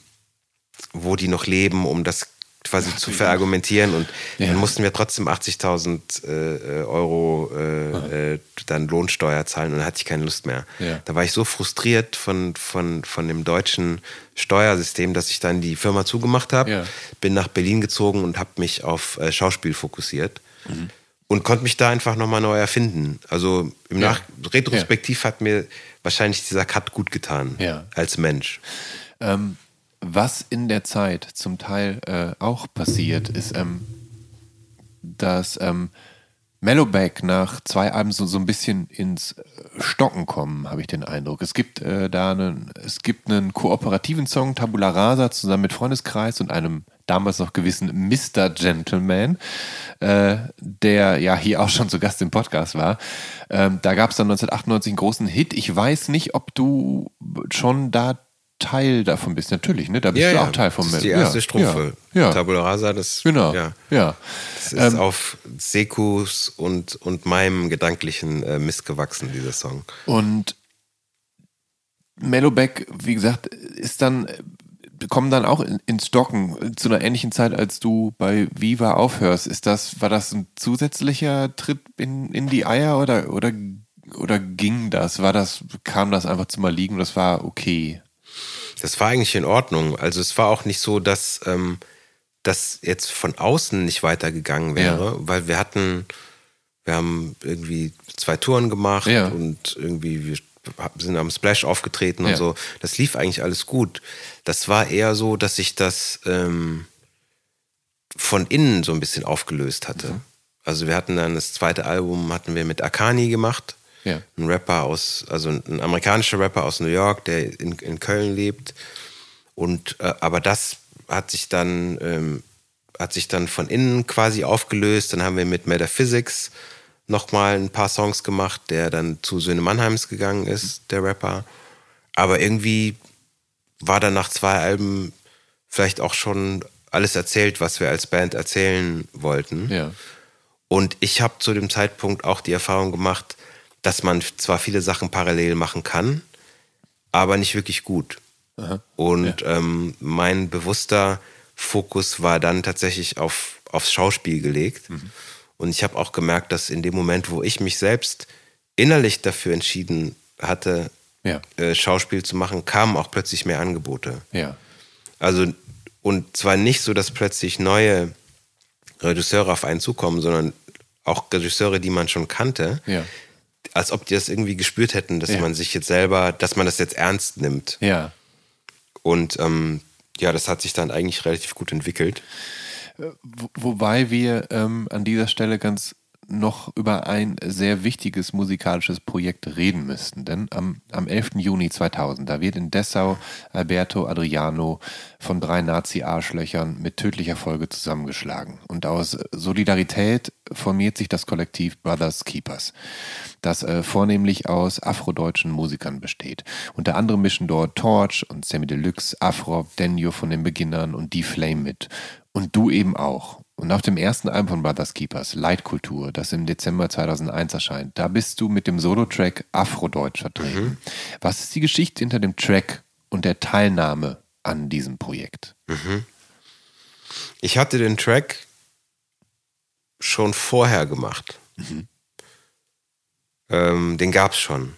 wo die noch leben, um das quasi zu verargumentieren. Und ja. dann mussten wir trotzdem 80.000 äh, Euro äh, äh, dann Lohnsteuer zahlen und dann hatte ich keine Lust mehr. Ja. Da war ich so frustriert von, von, von dem deutschen Steuersystem, dass ich dann die Firma zugemacht habe, ja. bin nach Berlin gezogen und habe mich auf äh, Schauspiel fokussiert. Mhm und konnte mich da einfach nochmal neu erfinden. Also im ja. Nach Retrospektiv ja. hat mir wahrscheinlich dieser Cut gut getan ja. als Mensch. Ähm, was in der Zeit zum Teil äh, auch passiert, ist, ähm, dass ähm, Mellowback nach zwei Alben so, so ein bisschen ins Stocken kommen, habe ich den Eindruck. Es gibt äh, da einen, es gibt einen kooperativen Song, Tabula Rasa, zusammen mit Freundeskreis und einem damals noch gewissen Mr. Gentleman, äh, der ja hier auch schon zu Gast im Podcast war. Ähm, da gab es dann 1998 einen großen Hit. Ich weiß nicht, ob du schon da Teil davon bist. Natürlich, ne? Da bist ja, du auch Teil von Das ist die erste ja, Strophe. Ja, ja. Tabula Rasa, das, genau. ja. ja. das ist ähm, auf Sekus und, und meinem gedanklichen äh, Mist gewachsen, dieser Song. Und Mellowback, wie gesagt, ist dann kommen dann auch in, ins Stocken zu einer ähnlichen Zeit, als du bei Viva aufhörst. Ist das, war das ein zusätzlicher Tritt in, in die Eier oder, oder, oder ging das? War das, kam das einfach zu mal liegen und das war okay? Das war eigentlich in Ordnung. Also es war auch nicht so, dass ähm, das jetzt von außen nicht weitergegangen wäre, ja. weil wir hatten, wir haben irgendwie zwei Touren gemacht ja. und irgendwie wir sind am Splash aufgetreten ja. und so. Das lief eigentlich alles gut. Das war eher so, dass sich das ähm, von innen so ein bisschen aufgelöst hatte. Mhm. Also wir hatten dann das zweite Album hatten wir mit Akani gemacht. Ja. Ein Rapper aus, also ein amerikanischer Rapper aus New York, der in, in Köln lebt. Und äh, aber das hat sich dann ähm, hat sich dann von innen quasi aufgelöst. Dann haben wir mit Metaphysics nochmal ein paar Songs gemacht, der dann zu Söhne Mannheims gegangen ist, der Rapper. Aber irgendwie war dann nach zwei Alben vielleicht auch schon alles erzählt, was wir als Band erzählen wollten. Ja. Und ich habe zu dem Zeitpunkt auch die Erfahrung gemacht, dass man zwar viele Sachen parallel machen kann, aber nicht wirklich gut. Aha. Und ja. ähm, mein bewusster Fokus war dann tatsächlich auf, aufs Schauspiel gelegt. Mhm. Und ich habe auch gemerkt, dass in dem Moment, wo ich mich selbst innerlich dafür entschieden hatte, ja. äh, Schauspiel zu machen, kamen auch plötzlich mehr Angebote. Ja. Also, und zwar nicht so, dass plötzlich neue Regisseure auf einen zukommen, sondern auch Regisseure, die man schon kannte, ja. Als ob die das irgendwie gespürt hätten, dass ja. man sich jetzt selber, dass man das jetzt ernst nimmt. Ja. Und ähm, ja, das hat sich dann eigentlich relativ gut entwickelt. Wobei wir ähm, an dieser Stelle ganz noch über ein sehr wichtiges musikalisches Projekt reden müssten. Denn am, am 11. Juni 2000, da wird in Dessau Alberto Adriano von drei Nazi-Arschlöchern mit tödlicher Folge zusammengeschlagen. Und aus Solidarität formiert sich das Kollektiv Brothers Keepers, das äh, vornehmlich aus afrodeutschen Musikern besteht. Unter anderem mischen dort Torch und Sammy Deluxe, Afro, Denio von den Beginnern und D-Flame mit. Und du eben auch. Und auf dem ersten Album von Brothers Keepers, Leitkultur, das im Dezember 2001 erscheint, da bist du mit dem Solo-Track Afrodeutsch vertreten. Mhm. Was ist die Geschichte hinter dem Track und der Teilnahme an diesem Projekt? Mhm. Ich hatte den Track schon vorher gemacht. Mhm. Ähm, den gab es schon.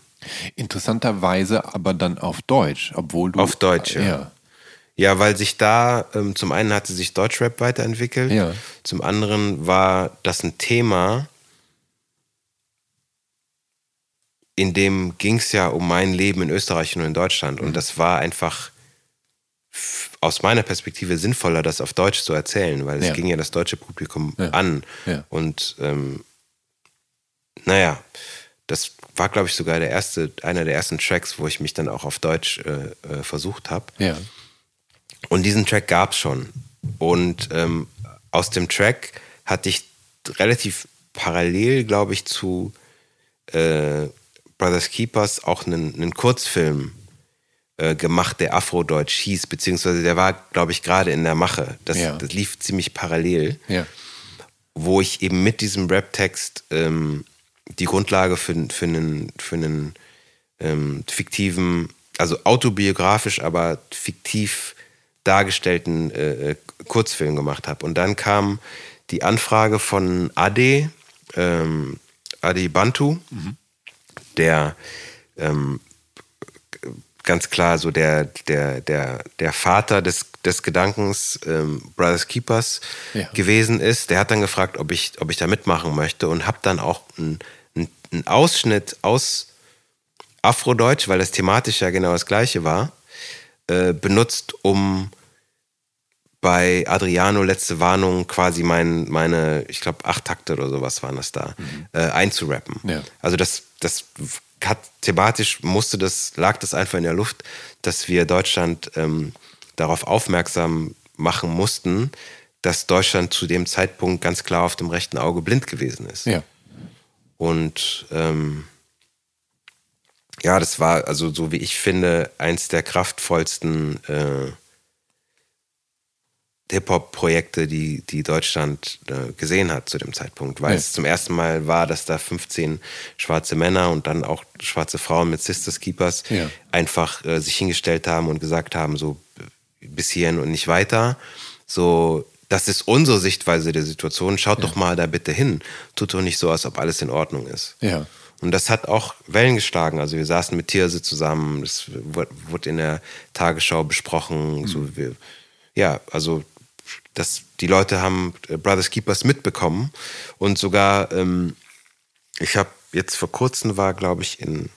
Interessanterweise aber dann auf Deutsch, obwohl du. Auf Deutsch, ja. ja. Ja, weil sich da, ähm, zum einen hatte sich Deutschrap weiterentwickelt, ja. zum anderen war das ein Thema in dem ging es ja um mein Leben in Österreich und in Deutschland. Und das war einfach aus meiner Perspektive sinnvoller, das auf Deutsch zu erzählen, weil es Ja. ging ja das deutsche Publikum Ja. an. Ja. Und ähm, naja, das war, glaube ich, sogar der erste, einer der ersten Tracks, wo ich mich dann auch auf Deutsch äh, äh, versucht habe. Und diesen Track gab es schon. Und ähm, aus dem Track hatte ich relativ parallel, glaube ich, zu äh, Brothers Keepers auch einen, einen Kurzfilm äh, gemacht, der Afrodeutsch hieß, beziehungsweise der war, glaube ich, gerade in der Mache. Das, Ja. das lief ziemlich parallel, Ja. wo ich eben mit diesem Rap-Text ähm, die Grundlage für, für einen, für einen ähm, fiktiven, also autobiografisch, aber fiktiv dargestellten äh, äh, Kurzfilm gemacht habe. Und dann kam die Anfrage von Ade, ähm, Ade Bantu, der ähm, ganz klar so der, der, der, der Vater des, des Gedankens ähm, Brothers Keepers Ja. gewesen ist. Der hat dann gefragt, ob ich, ob ich da mitmachen möchte und habe dann auch einen einen Ausschnitt aus Afrodeutsch, weil das thematisch ja genau das gleiche war, äh, benutzt, um bei Adriano letzte Warnung quasi mein, meine, ich glaube, acht Takte oder sowas waren das da, äh, einzurappen. Ja. Also das, das hat thematisch musste das, lag das einfach in der Luft, dass wir Deutschland ähm, darauf aufmerksam machen mussten, dass Deutschland zu dem Zeitpunkt ganz klar auf dem rechten Auge blind gewesen ist. Ja. Und ähm, ja, das war also so wie ich finde eins der kraftvollsten äh, Hip-Hop-Projekte, die, die Deutschland äh, gesehen hat zu dem Zeitpunkt, weil Ja. es zum ersten Mal war, dass da 15 schwarze Männer und dann auch schwarze Frauen mit Sisters Keepers Ja. einfach äh, sich hingestellt haben und gesagt haben, so bis hierhin und nicht weiter. So, das ist unsere Sichtweise der Situation. Schaut doch mal da bitte hin. Tut doch nicht so, als ob alles in Ordnung ist. Ja. Und das hat auch Wellen geschlagen. Also wir saßen mit Tierse zusammen, das wurde in der Tagesschau besprochen. So wir, ja, also das, die Leute haben äh, Brothers Keepers mitbekommen. Und sogar, ähm, ich habe jetzt vor kurzem war, glaube ich, in,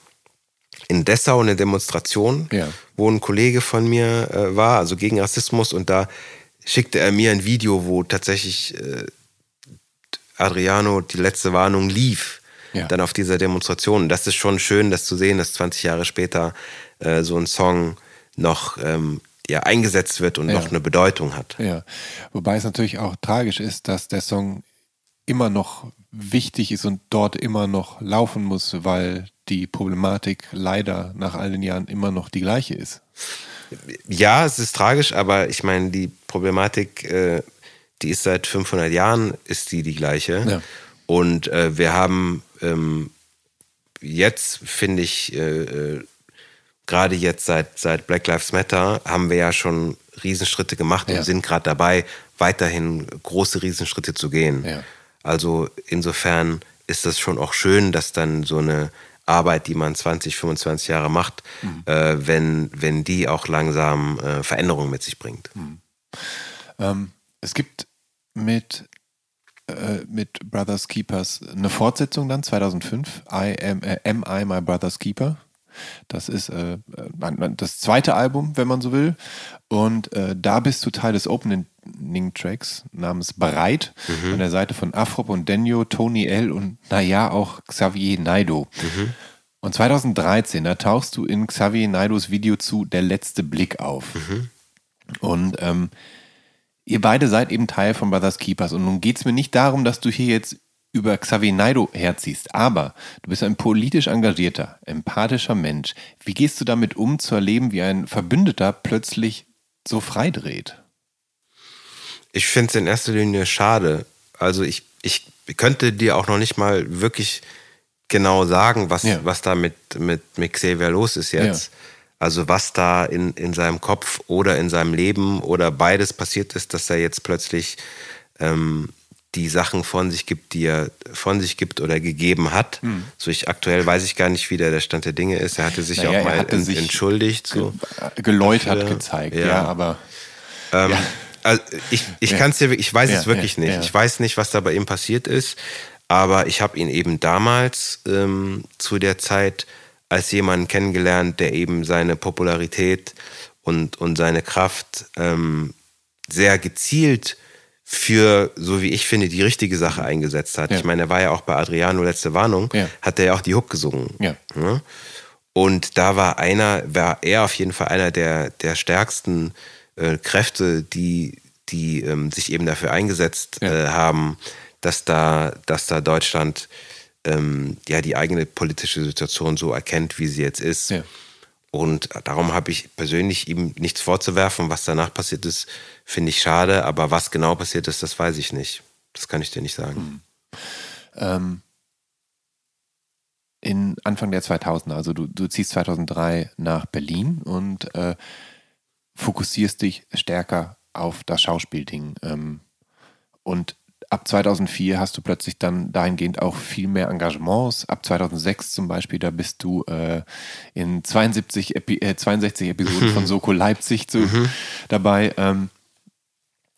in Dessau eine Demonstration, Ja. wo ein Kollege von mir äh, war, also gegen Rassismus. Und da schickte er mir ein Video, wo tatsächlich äh, Adriano die letzte Warnung lief Ja. dann auf dieser Demonstration. Das ist schon schön, das zu sehen, dass 20 Jahre später äh, so ein Song noch ähm, ja, eingesetzt wird und Ja. noch eine Bedeutung hat. Ja, wobei es natürlich auch tragisch ist, dass der Song immer noch wichtig ist und dort immer noch laufen muss, weil die Problematik leider nach all den Jahren immer noch die gleiche ist. Ja, es ist tragisch, aber ich meine, die Problematik, äh, die ist seit 500 Jahren, ist die die gleiche. Ja. Und äh, wir haben ähm, jetzt, finde ich, äh, äh, gerade jetzt seit, seit Black Lives Matter, haben wir ja schon Riesenschritte gemacht Ja. und sind gerade dabei, weiterhin große Riesenschritte zu gehen. Ja. Also insofern ist das schon auch schön, dass dann so eine Arbeit, die man 20, 25 Jahre macht, Mhm. äh, wenn, wenn die auch langsam äh, Veränderungen mit sich bringt. Mhm. Ähm, es gibt mit, äh, mit Brothers Keepers eine Fortsetzung dann, 2005, I am, äh, am I My Brother's Keeper. Das ist äh, das zweite Album, wenn man so will. Und äh, da bist du Teil des Opening-Tracks namens Bereit an der Seite von Afrop und Denyo, Tony L. und naja auch Xavier Naido. Und 2013, da tauchst du in Xavier Naidos Video zu Der letzte Blick auf. Und ähm, ihr beide seid eben Teil von Brothers Keepers. Und nun geht es mir nicht darum, dass du hier jetzt über Xavier Naido herziehst, aber du bist ein politisch engagierter, empathischer Mensch. Wie gehst du damit um, zu erleben, wie ein Verbündeter plötzlich so freidreht? Ich finde es in erster Linie schade. Also ich, ich könnte dir auch noch nicht mal wirklich genau sagen, was, Ja. was da mit, mit, mit Xavier los ist jetzt. Ja. Also was da in, in seinem Kopf oder in seinem Leben oder beides passiert ist, dass er jetzt plötzlich ähm, die Sachen von sich gibt, die er von sich gibt oder gegeben hat. Hm. So ich aktuell weiß ich gar nicht, wie der, der Stand der Dinge ist. Er hatte sich Naja, auch mal hatte en- sich entschuldigt. So. Ge- Geläutert Dafür- gezeigt, ja. ja, aber Ähm, Also ich ich Ja. kann es dir, ich weiß Ja, es wirklich ja, nicht. ja. Ich weiß nicht, was da bei ihm passiert ist. Aber ich habe ihn eben damals ähm, zu der Zeit als jemanden kennengelernt, der eben seine Popularität und, und seine Kraft ähm, sehr gezielt für, so wie ich finde, die richtige Sache eingesetzt hat. Ja. Ich meine, er war ja auch bei Adriano Letzte Warnung, ja. hat er ja auch die Hook gesungen. Ja. Und da war einer, war er auf jeden Fall einer der, der stärksten äh, Kräfte, die, die ähm, sich eben dafür eingesetzt äh, haben, dass da, dass da Deutschland ähm, ja die eigene politische Situation so erkennt, wie sie jetzt ist. Ja. Und darum habe ich persönlich ihm nichts vorzuwerfen. Was danach passiert ist, finde ich schade. Aber was genau passiert ist, das weiß ich nicht. Das kann ich dir nicht sagen. Hm. Ähm, in Anfang der 2000er, also du, du ziehst 2003 nach Berlin und äh, fokussierst dich stärker auf das Schauspielding. Ähm, und ab 2004 hast du plötzlich dann dahingehend auch viel mehr Engagements. Ab 2006 zum Beispiel, da bist du äh, in 72, Epi äh, 62 Episoden von Soko Leipzig zu, mhm. dabei. Ähm,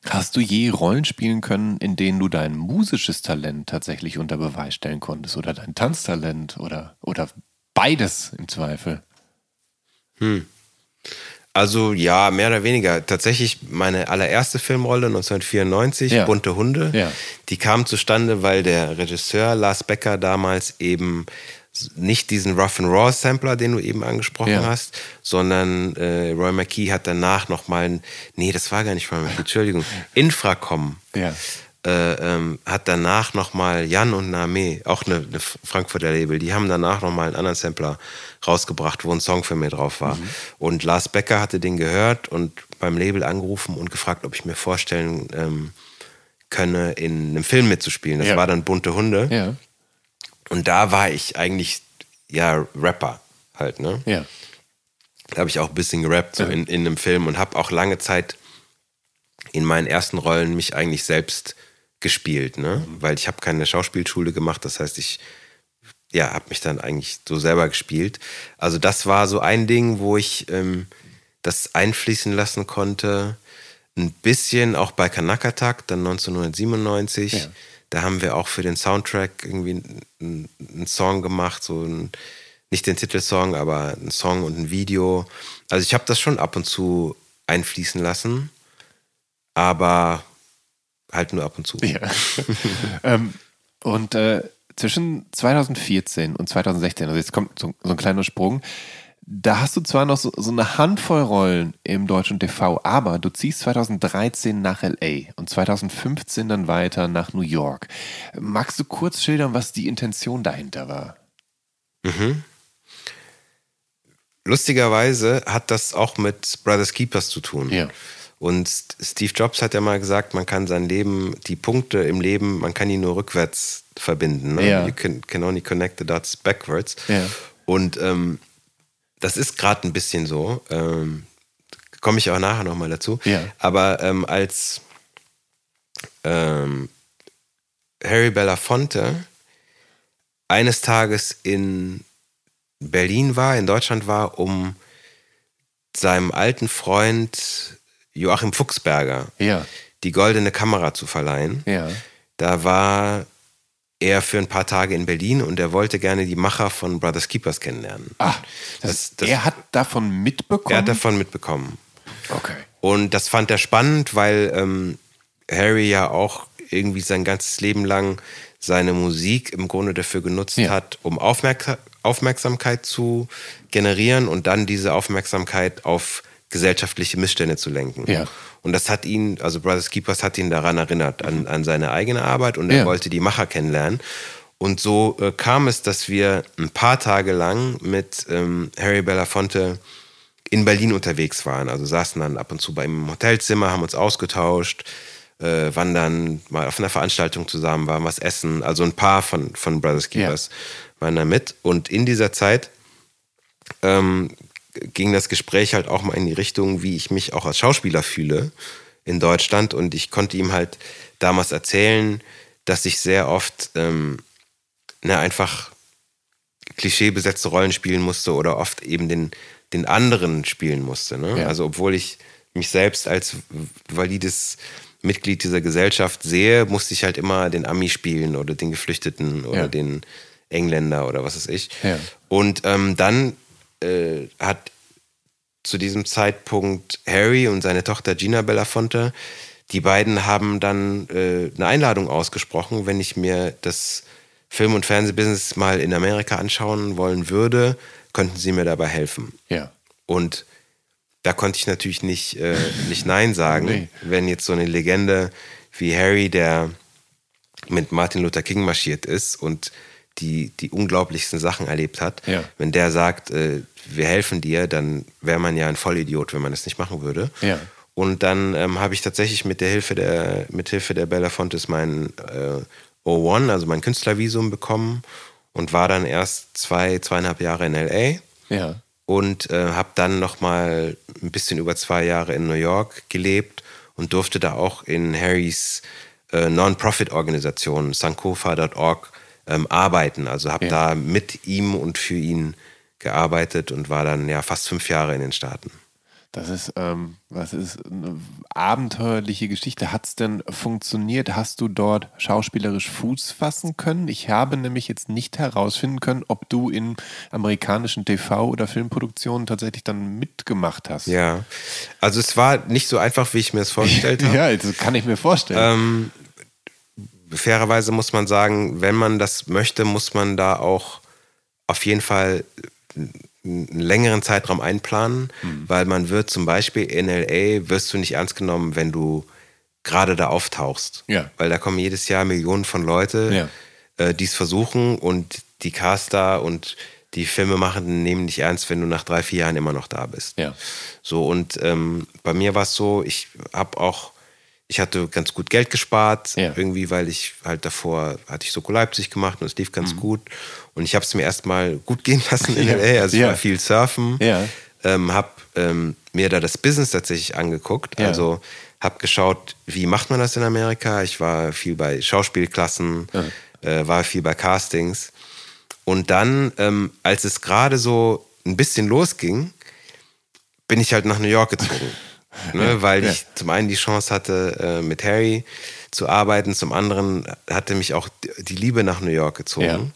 hast du je Rollen spielen können, in denen du dein musisches Talent tatsächlich unter Beweis stellen konntest oder dein Tanztalent oder, oder beides im Zweifel? Hm. Also ja, mehr oder weniger. Tatsächlich meine allererste Filmrolle 1994, ja. Bunte Hunde, ja. die kam zustande, weil der Regisseur Lars Becker damals eben nicht diesen Rough and Raw Sampler, den du eben angesprochen ja. hast, sondern äh, Roy McKee hat danach nochmal, nee, das war gar nicht Roy McKee, Entschuldigung, Infracom. Ja. Äh, ähm, hat danach nochmal Jan und Name, auch eine, eine, Frankfurter Label, die haben danach nochmal einen anderen Sampler rausgebracht, wo ein Song für mir drauf war. Mhm. Und Lars Becker hatte den gehört und beim Label angerufen und gefragt, ob ich mir vorstellen ähm, könne, in einem Film mitzuspielen. Das ja. war dann Bunte Hunde. Ja. Und da war ich eigentlich, ja, Rapper halt, ne? Ja. Da habe ich auch ein bisschen gerappt, so in, in einem Film und habe auch lange Zeit in meinen ersten Rollen mich eigentlich selbst gespielt, ne? Mhm. Weil ich habe keine Schauspielschule gemacht, das heißt, ich ja, habe mich dann eigentlich so selber gespielt. Also das war so ein Ding, wo ich ähm, das einfließen lassen konnte. Ein bisschen auch bei Kanakatak, dann 1997. Ja. Da haben wir auch für den Soundtrack irgendwie einen, einen Song gemacht, so ein, nicht den Titelsong, aber ein Song und ein Video. Also ich habe das schon ab und zu einfließen lassen, aber halt nur ab und zu. Ja. *laughs* ähm, und äh, zwischen 2014 und 2016, also jetzt kommt so, so ein kleiner Sprung, da hast du zwar noch so, so, eine Handvoll Rollen im deutschen TV, aber du ziehst 2013 nach LA und 2015 dann weiter nach New York. Magst du kurz schildern, was die Intention dahinter war? Mhm. Lustigerweise hat das auch mit Brothers Keepers zu tun. Ja. Und Steve Jobs hat ja mal gesagt, man kann sein Leben, die Punkte im Leben, man kann die nur rückwärts verbinden. Ne? Ja. You can, can, only connect the dots backwards. Ja. Und ähm, das ist gerade ein bisschen so. Ähm, Komme ich auch nachher nochmal dazu. Ja. Aber ähm, als ähm, Harry Belafonte eines Tages in Berlin war, in Deutschland war, um seinem alten Freund Joachim Fuchsberger ja. die goldene Kamera zu verleihen. Ja. Da war er für ein paar Tage in Berlin und er wollte gerne die Macher von Brothers Keepers kennenlernen. Ah, das, das, er hat davon mitbekommen? Er hat davon mitbekommen. Okay. Und das fand er spannend, weil ähm, Harry ja auch irgendwie sein ganzes Leben lang seine Musik im Grunde dafür genutzt ja. hat, um Aufmerk Aufmerksamkeit zu generieren und dann diese Aufmerksamkeit auf gesellschaftliche Missstände zu lenken. Ja. Und das hat ihn, also Brothers Keepers hat ihn daran erinnert, an, an seine eigene Arbeit und er ja. wollte die Macher kennenlernen. Und so äh, kam es, dass wir ein paar Tage lang mit ähm, Harry Belafonte in Berlin unterwegs waren. Also saßen dann ab und zu bei ihm im Hotelzimmer, haben uns ausgetauscht, äh, waren dann mal auf einer Veranstaltung zusammen, waren was essen. Also ein paar von, von Brothers Keepers ja. waren da mit. Und in dieser Zeit ähm, ging das Gespräch halt auch mal in die Richtung, wie ich mich auch als Schauspieler fühle in Deutschland. Und ich konnte ihm halt damals erzählen, dass ich sehr oft ähm, ne, einfach klischeebesetzte Rollen spielen musste oder oft eben den, den anderen spielen musste. Ne? Ja. Also obwohl ich mich selbst als valides Mitglied dieser Gesellschaft sehe, musste ich halt immer den Ami spielen oder den Geflüchteten oder Ja. den Engländer oder was weiß ich. Ja. Und ähm, dann äh, hat zu diesem Zeitpunkt Harry und seine Tochter Gina Belafonte, die beiden haben dann äh, eine Einladung ausgesprochen, wenn ich mir das Film- und Fernsehbusiness mal in Amerika anschauen wollen würde, könnten sie mir dabei helfen. Ja. Und da konnte ich natürlich nicht, äh, nicht Nein sagen, Nee. wenn jetzt so eine Legende wie Harry, der mit Martin Luther King marschiert ist und die, die unglaublichsten Sachen erlebt hat, Ja. wenn der sagt, äh, wir helfen dir, dann wäre man ja ein Vollidiot, wenn man das nicht machen würde. Ja. Und dann ähm, habe ich tatsächlich mit der Hilfe der, mit Hilfe der Belafontes mein äh, O1, also mein Künstlervisum bekommen und war dann erst zwei, zweieinhalb Jahre in LA Ja. und äh, habe dann noch mal ein bisschen über zwei Jahre in New York gelebt und durfte da auch in Harrys äh, Non-Profit-Organisation sankofa.org ähm, arbeiten. Also habe Ja. da mit ihm und für ihn gearbeitet und war dann ja fast fünf Jahre in den Staaten. Das ist, ähm, was ist eine abenteuerliche Geschichte. Hat es denn funktioniert? Hast du dort schauspielerisch Fuß fassen können? Ich habe nämlich jetzt nicht herausfinden können, ob du in amerikanischen TV- oder Filmproduktionen tatsächlich dann mitgemacht hast. Ja, also es war nicht so einfach, wie ich mir es vorgestellt *laughs* habe. Ja, das kann ich mir vorstellen. Ähm, fairerweise muss man sagen, wenn man das möchte, muss man da auch auf jeden Fall einen längeren Zeitraum einplanen, Mhm. weil man wird zum Beispiel in LA wirst du nicht ernst genommen, wenn du gerade da auftauchst. Ja. Weil da kommen jedes Jahr Millionen von Leute, äh, die es versuchen und die Caster und die Filmemachenden nehmen dich ernst, wenn du nach drei, vier Jahren immer noch da bist. Ja. So, und ähm, bei mir war es so, ich habe auch, ich hatte ganz gut Geld gespart, Ja. irgendwie, weil ich halt davor hatte ich Soko Leipzig gemacht und es lief Mhm. ganz gut. Und ich habe es mir erstmal gut gehen lassen in *laughs* Ja. LA. Also ich Ja. war viel surfen, Ja. ähm, habe ähm, mir da das Business tatsächlich angeguckt. Also habe geschaut, wie macht man das in Amerika. Ich war viel bei Schauspielklassen, äh, war viel bei Castings. Und dann, ähm, als es gerade so ein bisschen losging, bin ich halt nach New York gezogen. *laughs* ne, weil ich zum einen die Chance hatte, äh, mit Harry zu arbeiten, zum anderen hatte mich auch die Liebe nach New York gezogen.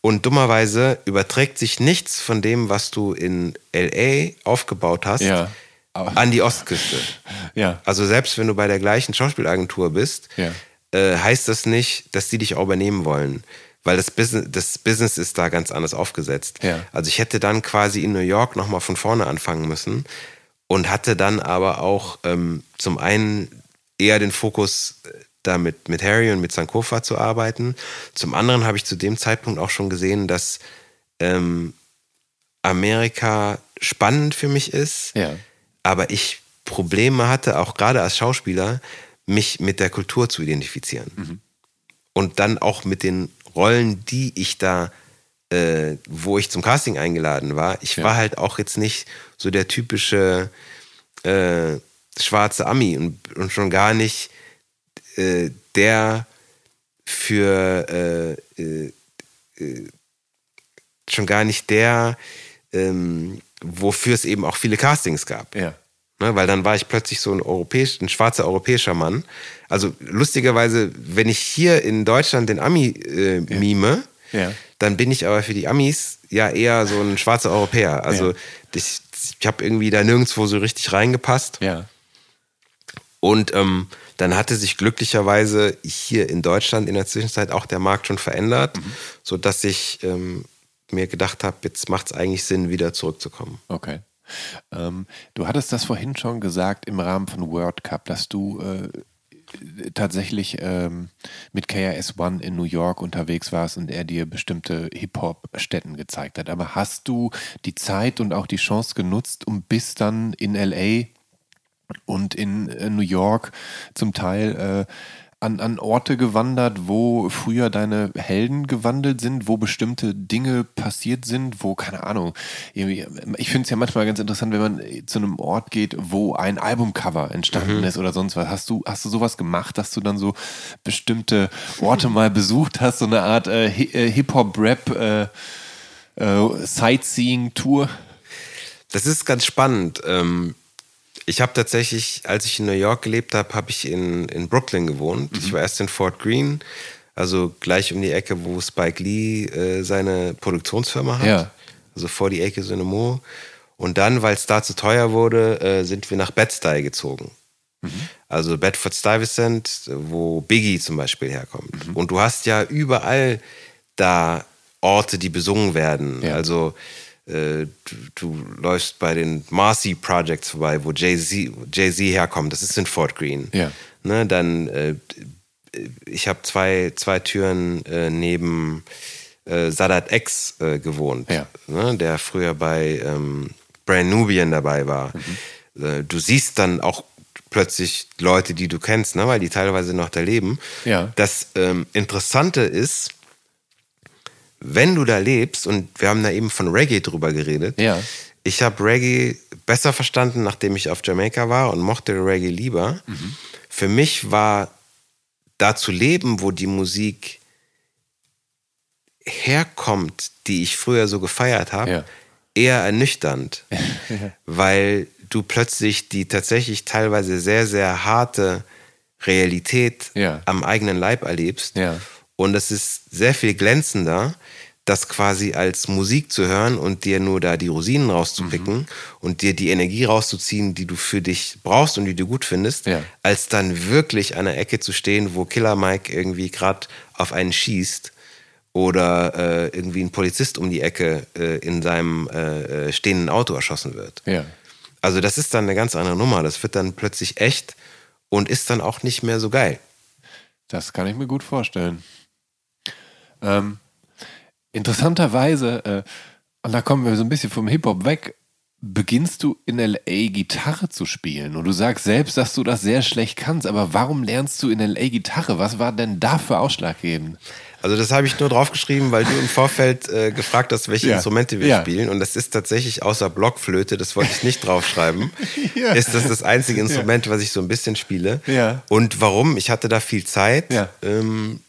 Und dummerweise überträgt sich nichts von dem, was du in LA aufgebaut hast, Ja. An die Ostküste. *laughs* ja. Also selbst wenn du bei der gleichen Schauspielagentur bist, Ja. äh, heißt das nicht, dass die dich auch übernehmen wollen. Weil das Business, das Business ist da ganz anders aufgesetzt. Also ich hätte dann quasi in New York nochmal von vorne anfangen müssen und hatte dann aber auch ähm, zum einen eher den Fokus, äh, da mit, mit Harry und mit Sankofa zu arbeiten. Zum anderen habe ich zu dem Zeitpunkt auch schon gesehen, dass ähm, Amerika spannend für mich ist Ja. aber ich Probleme hatte, auch gerade als Schauspieler, mich mit der Kultur zu identifizieren. Und dann auch mit den Rollen, die ich da, äh, wo ich zum Casting eingeladen war. Ich Ja. war halt auch jetzt nicht so der typische äh, schwarze Ami und, und schon gar nicht äh, der für äh, äh, äh, schon gar nicht der, ähm, wofür es eben auch viele Castings gab. Ja. Ne, weil dann war ich plötzlich so ein europäisch, ein schwarzer europäischer Mann. Also lustigerweise, wenn ich hier in Deutschland den Ami äh, mime, Ja. dann bin ich aber für die Amis ja eher so ein schwarzer Europäer. Also Ja. ich, ich habe irgendwie da nirgendwo so richtig reingepasst. Ja. Und ähm, dann hatte sich glücklicherweise hier in Deutschland in der Zwischenzeit auch der Markt schon verändert, Mhm. sodass ich ähm, mir gedacht habe, jetzt macht es eigentlich Sinn, wieder zurückzukommen. Okay. Ähm, du hattest das vorhin schon gesagt im Rahmen von World Cup, dass du äh, tatsächlich ähm, mit KRS One in New York unterwegs warst und er dir bestimmte Hip-Hop-Stätten gezeigt hat. Aber hast du die Zeit und auch die Chance genutzt, um bis dann in LA und in äh, New York zum Teil äh, an, an Orte gewandert, wo früher deine Helden gewandelt sind, wo bestimmte Dinge passiert sind, wo, keine Ahnung, ich finde es ja manchmal ganz interessant, wenn man zu einem Ort geht, wo ein Albumcover entstanden ist oder sonst was. Hast du, hast du sowas gemacht, dass du dann so bestimmte Orte mal besucht hast, so eine Art äh, äh, Hip-Hop-Rap äh, äh, Sightseeing-Tour? Das ist ganz spannend. Ähm, Ich habe tatsächlich, als ich in New York gelebt habe, habe ich in, in Brooklyn gewohnt. Mhm. Ich war erst in Fort Greene, also gleich um die Ecke, wo Spike Lee äh, seine Produktionsfirma hat. Ja. Also vor die Ecke Cinema. Und dann, weil es da zu teuer wurde, äh, sind wir nach Bed-Stuy gezogen. Mhm. Also Bedford Stuyvesant, wo Biggie zum Beispiel herkommt. Mhm. Und du hast ja überall da Orte, die besungen werden. Ja. Also äh, du, du, läufst bei den Marcy Projects vorbei, wo Jay-Z Jay herkommt. Das ist in Fort Greene. Ja. Ne, dann, äh, ich habe zwei, zwei Türen äh, neben äh, Sadat X äh, gewohnt, ja. ne, der früher bei ähm, Brand Nubian dabei war. Mhm. Du siehst dann auch plötzlich Leute, die du kennst, ne, weil die teilweise noch da leben. Ja. Das ähm, Interessante ist, wenn du da lebst, und wir haben da eben von Reggae drüber geredet, ja. ich habe Reggae besser verstanden, nachdem ich auf Jamaika war und mochte Reggae lieber. Mhm. Für mich war da zu leben, wo die Musik herkommt, die ich früher so gefeiert habe, ja. eher ernüchternd, *laughs* weil du plötzlich die tatsächlich teilweise sehr, sehr harte Realität ja. am eigenen Leib erlebst. Und es ist sehr viel glänzender, das quasi als Musik zu hören und dir nur da die Rosinen rauszupicken mhm. und dir die Energie rauszuziehen, die du für dich brauchst und die du gut findest, ja. als dann wirklich an der Ecke zu stehen, wo Killer Mike irgendwie gerade auf einen schießt oder äh, irgendwie ein Polizist um die Ecke äh, in seinem äh, äh stehenden Auto erschossen wird. Ja. Also das ist dann eine ganz andere Nummer. Das wird dann plötzlich echt und ist dann auch nicht mehr so geil. Das kann ich mir gut vorstellen. Ähm, interessanterweise, äh, und da kommen wir so ein bisschen vom Hip-Hop weg, beginnst du in LA Gitarre zu spielen. Und du sagst selbst, dass du das sehr schlecht kannst. Aber warum lernst du in LA Gitarre? Was war denn dafür ausschlaggebend? Also das habe ich nur draufgeschrieben, weil du im Vorfeld äh, gefragt hast, welche ja. Instrumente wir ja. spielen. Und das ist tatsächlich außer Blockflöte, das wollte ich nicht draufschreiben, *laughs* ja. ist das das einzige Instrument, was ich so ein bisschen spiele. Und warum? Ich hatte da viel Zeit. Ähm,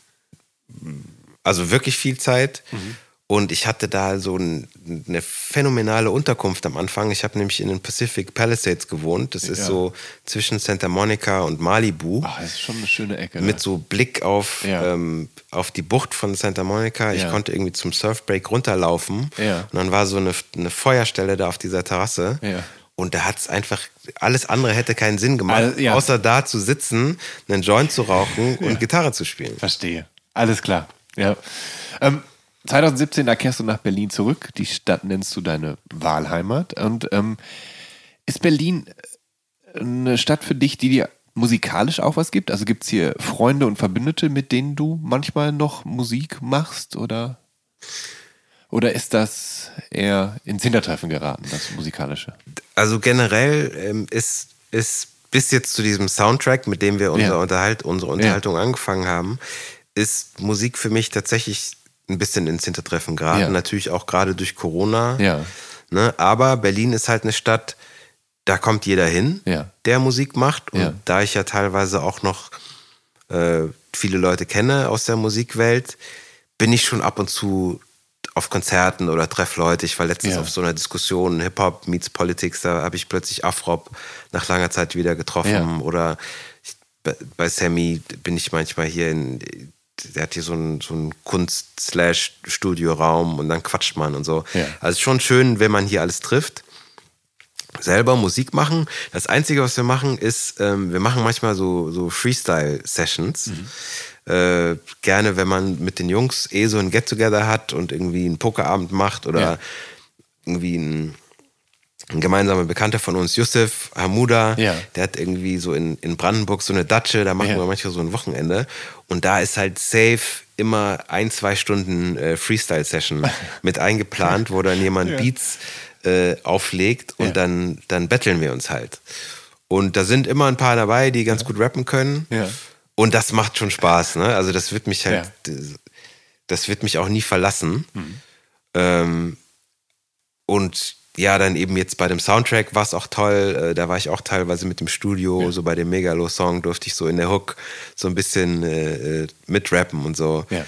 also wirklich viel Zeit. Mhm. Und ich hatte da so ein, eine phänomenale Unterkunft am Anfang. Ich habe nämlich in den Pacific Palisades gewohnt. Das ist ja. so zwischen Santa Monica und Malibu. Ach, das ist schon eine schöne Ecke. Mit so Blick auf, ja. ähm, auf die Bucht von Santa Monica. Ich ja. konnte irgendwie zum Surfbreak runterlaufen. Und dann war so eine, eine Feuerstelle da auf dieser Terrasse. Und da hat es einfach, alles andere hätte keinen Sinn gemacht, also, außer da zu sitzen, einen Joint zu rauchen *laughs* und Gitarre zu spielen. Verstehe. Alles klar. Ja. Ähm, 2017, da kehrst du nach Berlin zurück. Die Stadt nennst du deine Wahlheimat. Und ähm, ist Berlin äh, eine Stadt für dich, die dir musikalisch auch was gibt? Also gibt es hier Freunde und Verbündete, mit denen du manchmal noch Musik machst? Oder, oder ist das eher ins Hintertreffen geraten, das Musikalische? Also generell ähm, ist, ist bis jetzt zu diesem Soundtrack, mit dem wir unser ja. Unterhalt, unsere Unterhaltung ja. angefangen haben, ist Musik für mich tatsächlich ein bisschen ins Hintertreffen geraten. Ja. Natürlich auch gerade durch Corona. Ja. Ne? Aber Berlin ist halt eine Stadt, da kommt jeder hin, ja. der Musik macht. Und da ich ja teilweise auch noch äh, viele Leute kenne aus der Musikwelt, bin ich schon ab und zu auf Konzerten oder treffe Leute. Ich war letztens auf so einer Diskussion, Hip-Hop meets Politics, da habe ich plötzlich Afrop nach langer Zeit wieder getroffen. Oder ich, bei Sammy bin ich manchmal hier in der hat hier so einen, so einen Kunst-Studio-Raum und dann quatscht man und so. Ja. Also schon schön, wenn man hier alles trifft. Selber Musik machen. Das Einzige, was wir machen, ist, ähm, wir machen manchmal so, so Freestyle-Sessions. Mhm. Äh, gerne, wenn man mit den Jungs eh so ein Get-Together hat und irgendwie einen Pokerabend macht oder ja. irgendwie ein ein gemeinsamer Bekannter von uns, Yusuf Hamuda, ja. der hat irgendwie so in, in Brandenburg so eine Datsche, da machen ja. wir manchmal so ein Wochenende. Und da ist halt safe immer ein, zwei Stunden äh, Freestyle-Session *laughs* mit eingeplant, wo dann jemand ja. Beats äh, auflegt und dann, dann betteln wir uns halt. Und da sind immer ein paar dabei, die ganz gut rappen können. Und das macht schon Spaß, ne? Also das wird mich halt, das wird mich auch nie verlassen. Mhm. Ähm, und ja, dann eben jetzt bei dem Soundtrack war es auch toll. Äh, da war ich auch teilweise mit dem Studio, ja. so bei dem Megalo-Song durfte ich so in der Hook so ein bisschen äh, äh, mitrappen und so. Ja.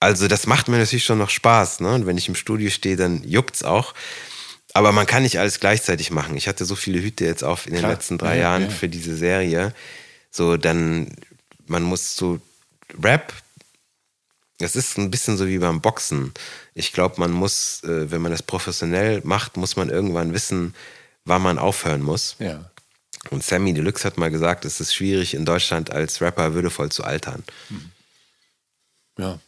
Also das macht mir natürlich schon noch Spaß. Ne? Und wenn ich im Studio stehe, dann juckt's auch. Aber man kann nicht alles gleichzeitig machen. Ich hatte so viele Hüte jetzt auf in den Klar. letzten drei Ja, Jahren ja. für diese Serie. So, dann, man muss so Rap, das ist ein bisschen so wie beim Boxen. Ich glaube, man muss, äh, wenn man das professionell macht, muss man irgendwann wissen, wann man aufhören muss. Ja. Und Sammy Deluxe hat mal gesagt, es ist schwierig, in Deutschland als Rapper würdevoll zu altern. Ja.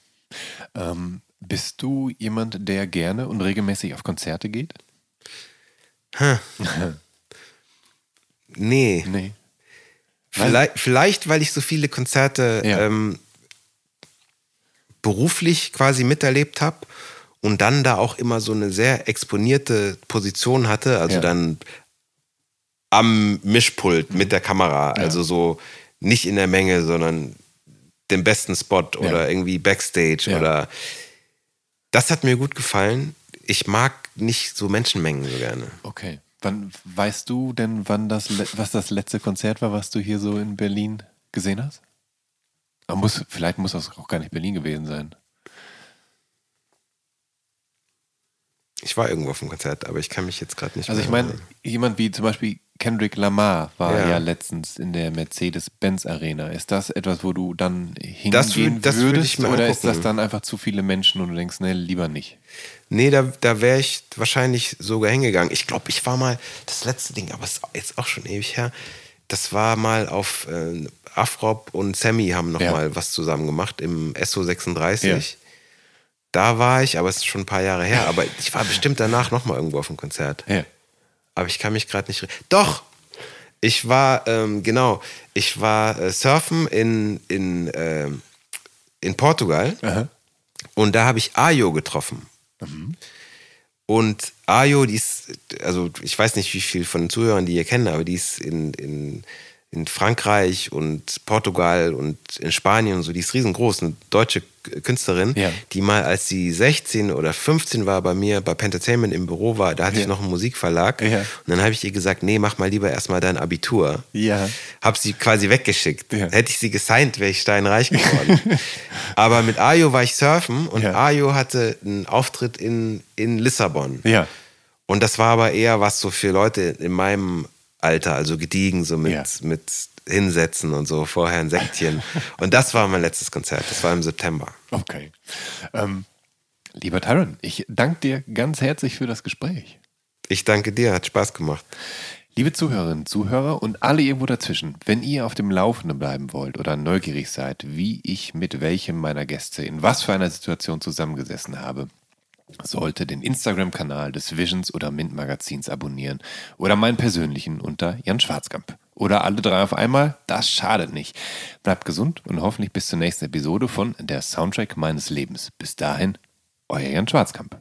Ähm, bist du jemand, der gerne und regelmäßig auf Konzerte geht? *laughs* Nee, Nee. vielleicht, vielleicht weil ich so viele Konzerte Ja. ähm, beruflich quasi miterlebt habe und dann da auch immer so eine sehr exponierte Position hatte, also Ja. dann am Mischpult mit der Kamera, also so nicht in der Menge, sondern den besten Spot oder irgendwie Backstage Ja. oder das hat mir gut gefallen. Ich mag nicht so Menschenmengen so gerne. Okay. Wann weißt du denn, wann das was das letzte Konzert war, was du hier so in Berlin gesehen hast? Aber muss, vielleicht muss das auch gar nicht Berlin gewesen sein. Ich war irgendwo auf dem Konzert, aber ich kann mich jetzt gerade nicht Also ich meine, jemand wie zum Beispiel Kendrick Lamar war ja, Ja. letztens in der Mercedes-Benz Arena. Ist das etwas, wo du dann hingehen Das das würd würdest? oder ist das dann einfach zu viele Menschen und du denkst, nee, lieber nicht? Nee, da, da wäre ich wahrscheinlich sogar hingegangen. Ich glaube, ich war mal, das letzte Ding, aber es ist jetzt auch schon ewig her, das war mal auf, äh, Afrop und Sammy haben noch Ja. mal was zusammen gemacht im SO36. Ja. Da war ich, aber es ist schon ein paar Jahre her. Aber ich war bestimmt danach noch mal irgendwo auf dem Konzert. Ja. Aber ich kann mich gerade nicht. Doch! Ich war, ähm, genau, ich war äh, surfen in, in, ähm, in Portugal. Aha. Und da habe ich Ayo getroffen. Und Ayo, die ist, also ich weiß nicht, wie viel von den Zuhörern die ihr kennen, aber die ist in, in, in Frankreich und Portugal und in Spanien und so, die ist riesengroß, eine deutsche Künstlerin, Ja. die mal, als sie 16 oder 15 war, bei mir bei Pentertainment im Büro war, da hatte Ja. ich noch einen Musikverlag. Ja. Und dann habe ich ihr gesagt, nee, mach mal lieber erstmal dein Abitur. Ja. Hab sie quasi weggeschickt. Hätte ich sie gesigned, wäre ich steinreich *laughs* geworden. Aber mit Ayo war ich surfen und Ja. Ayo hatte einen Auftritt in, in Lissabon. Ja. Und das war aber eher was so für Leute in meinem Alter, also gediegen, so mit, Ja. mit Hinsetzen und so, vorher ein Säckchen. und das war mein letztes Konzert, das war im September. Okay. Ähm, lieber Tyron, ich danke dir ganz herzlich für das Gespräch. Ich danke dir, hat Spaß gemacht. Liebe Zuhörerinnen, Zuhörer und alle irgendwo dazwischen, wenn ihr auf dem Laufenden bleiben wollt oder neugierig seid, wie ich mit welchem meiner Gäste in was für einer Situation zusammengesessen habe, sollte den Instagram-Kanal des Visions oder Mint Magazins abonnieren oder meinen persönlichen unter Jan Schwarzkamp. Oder alle drei auf einmal, das schadet nicht. Bleibt gesund und hoffentlich bis zur nächsten Episode von Der Soundtrack meines Lebens. Bis dahin, euer Jan Schwarzkamp.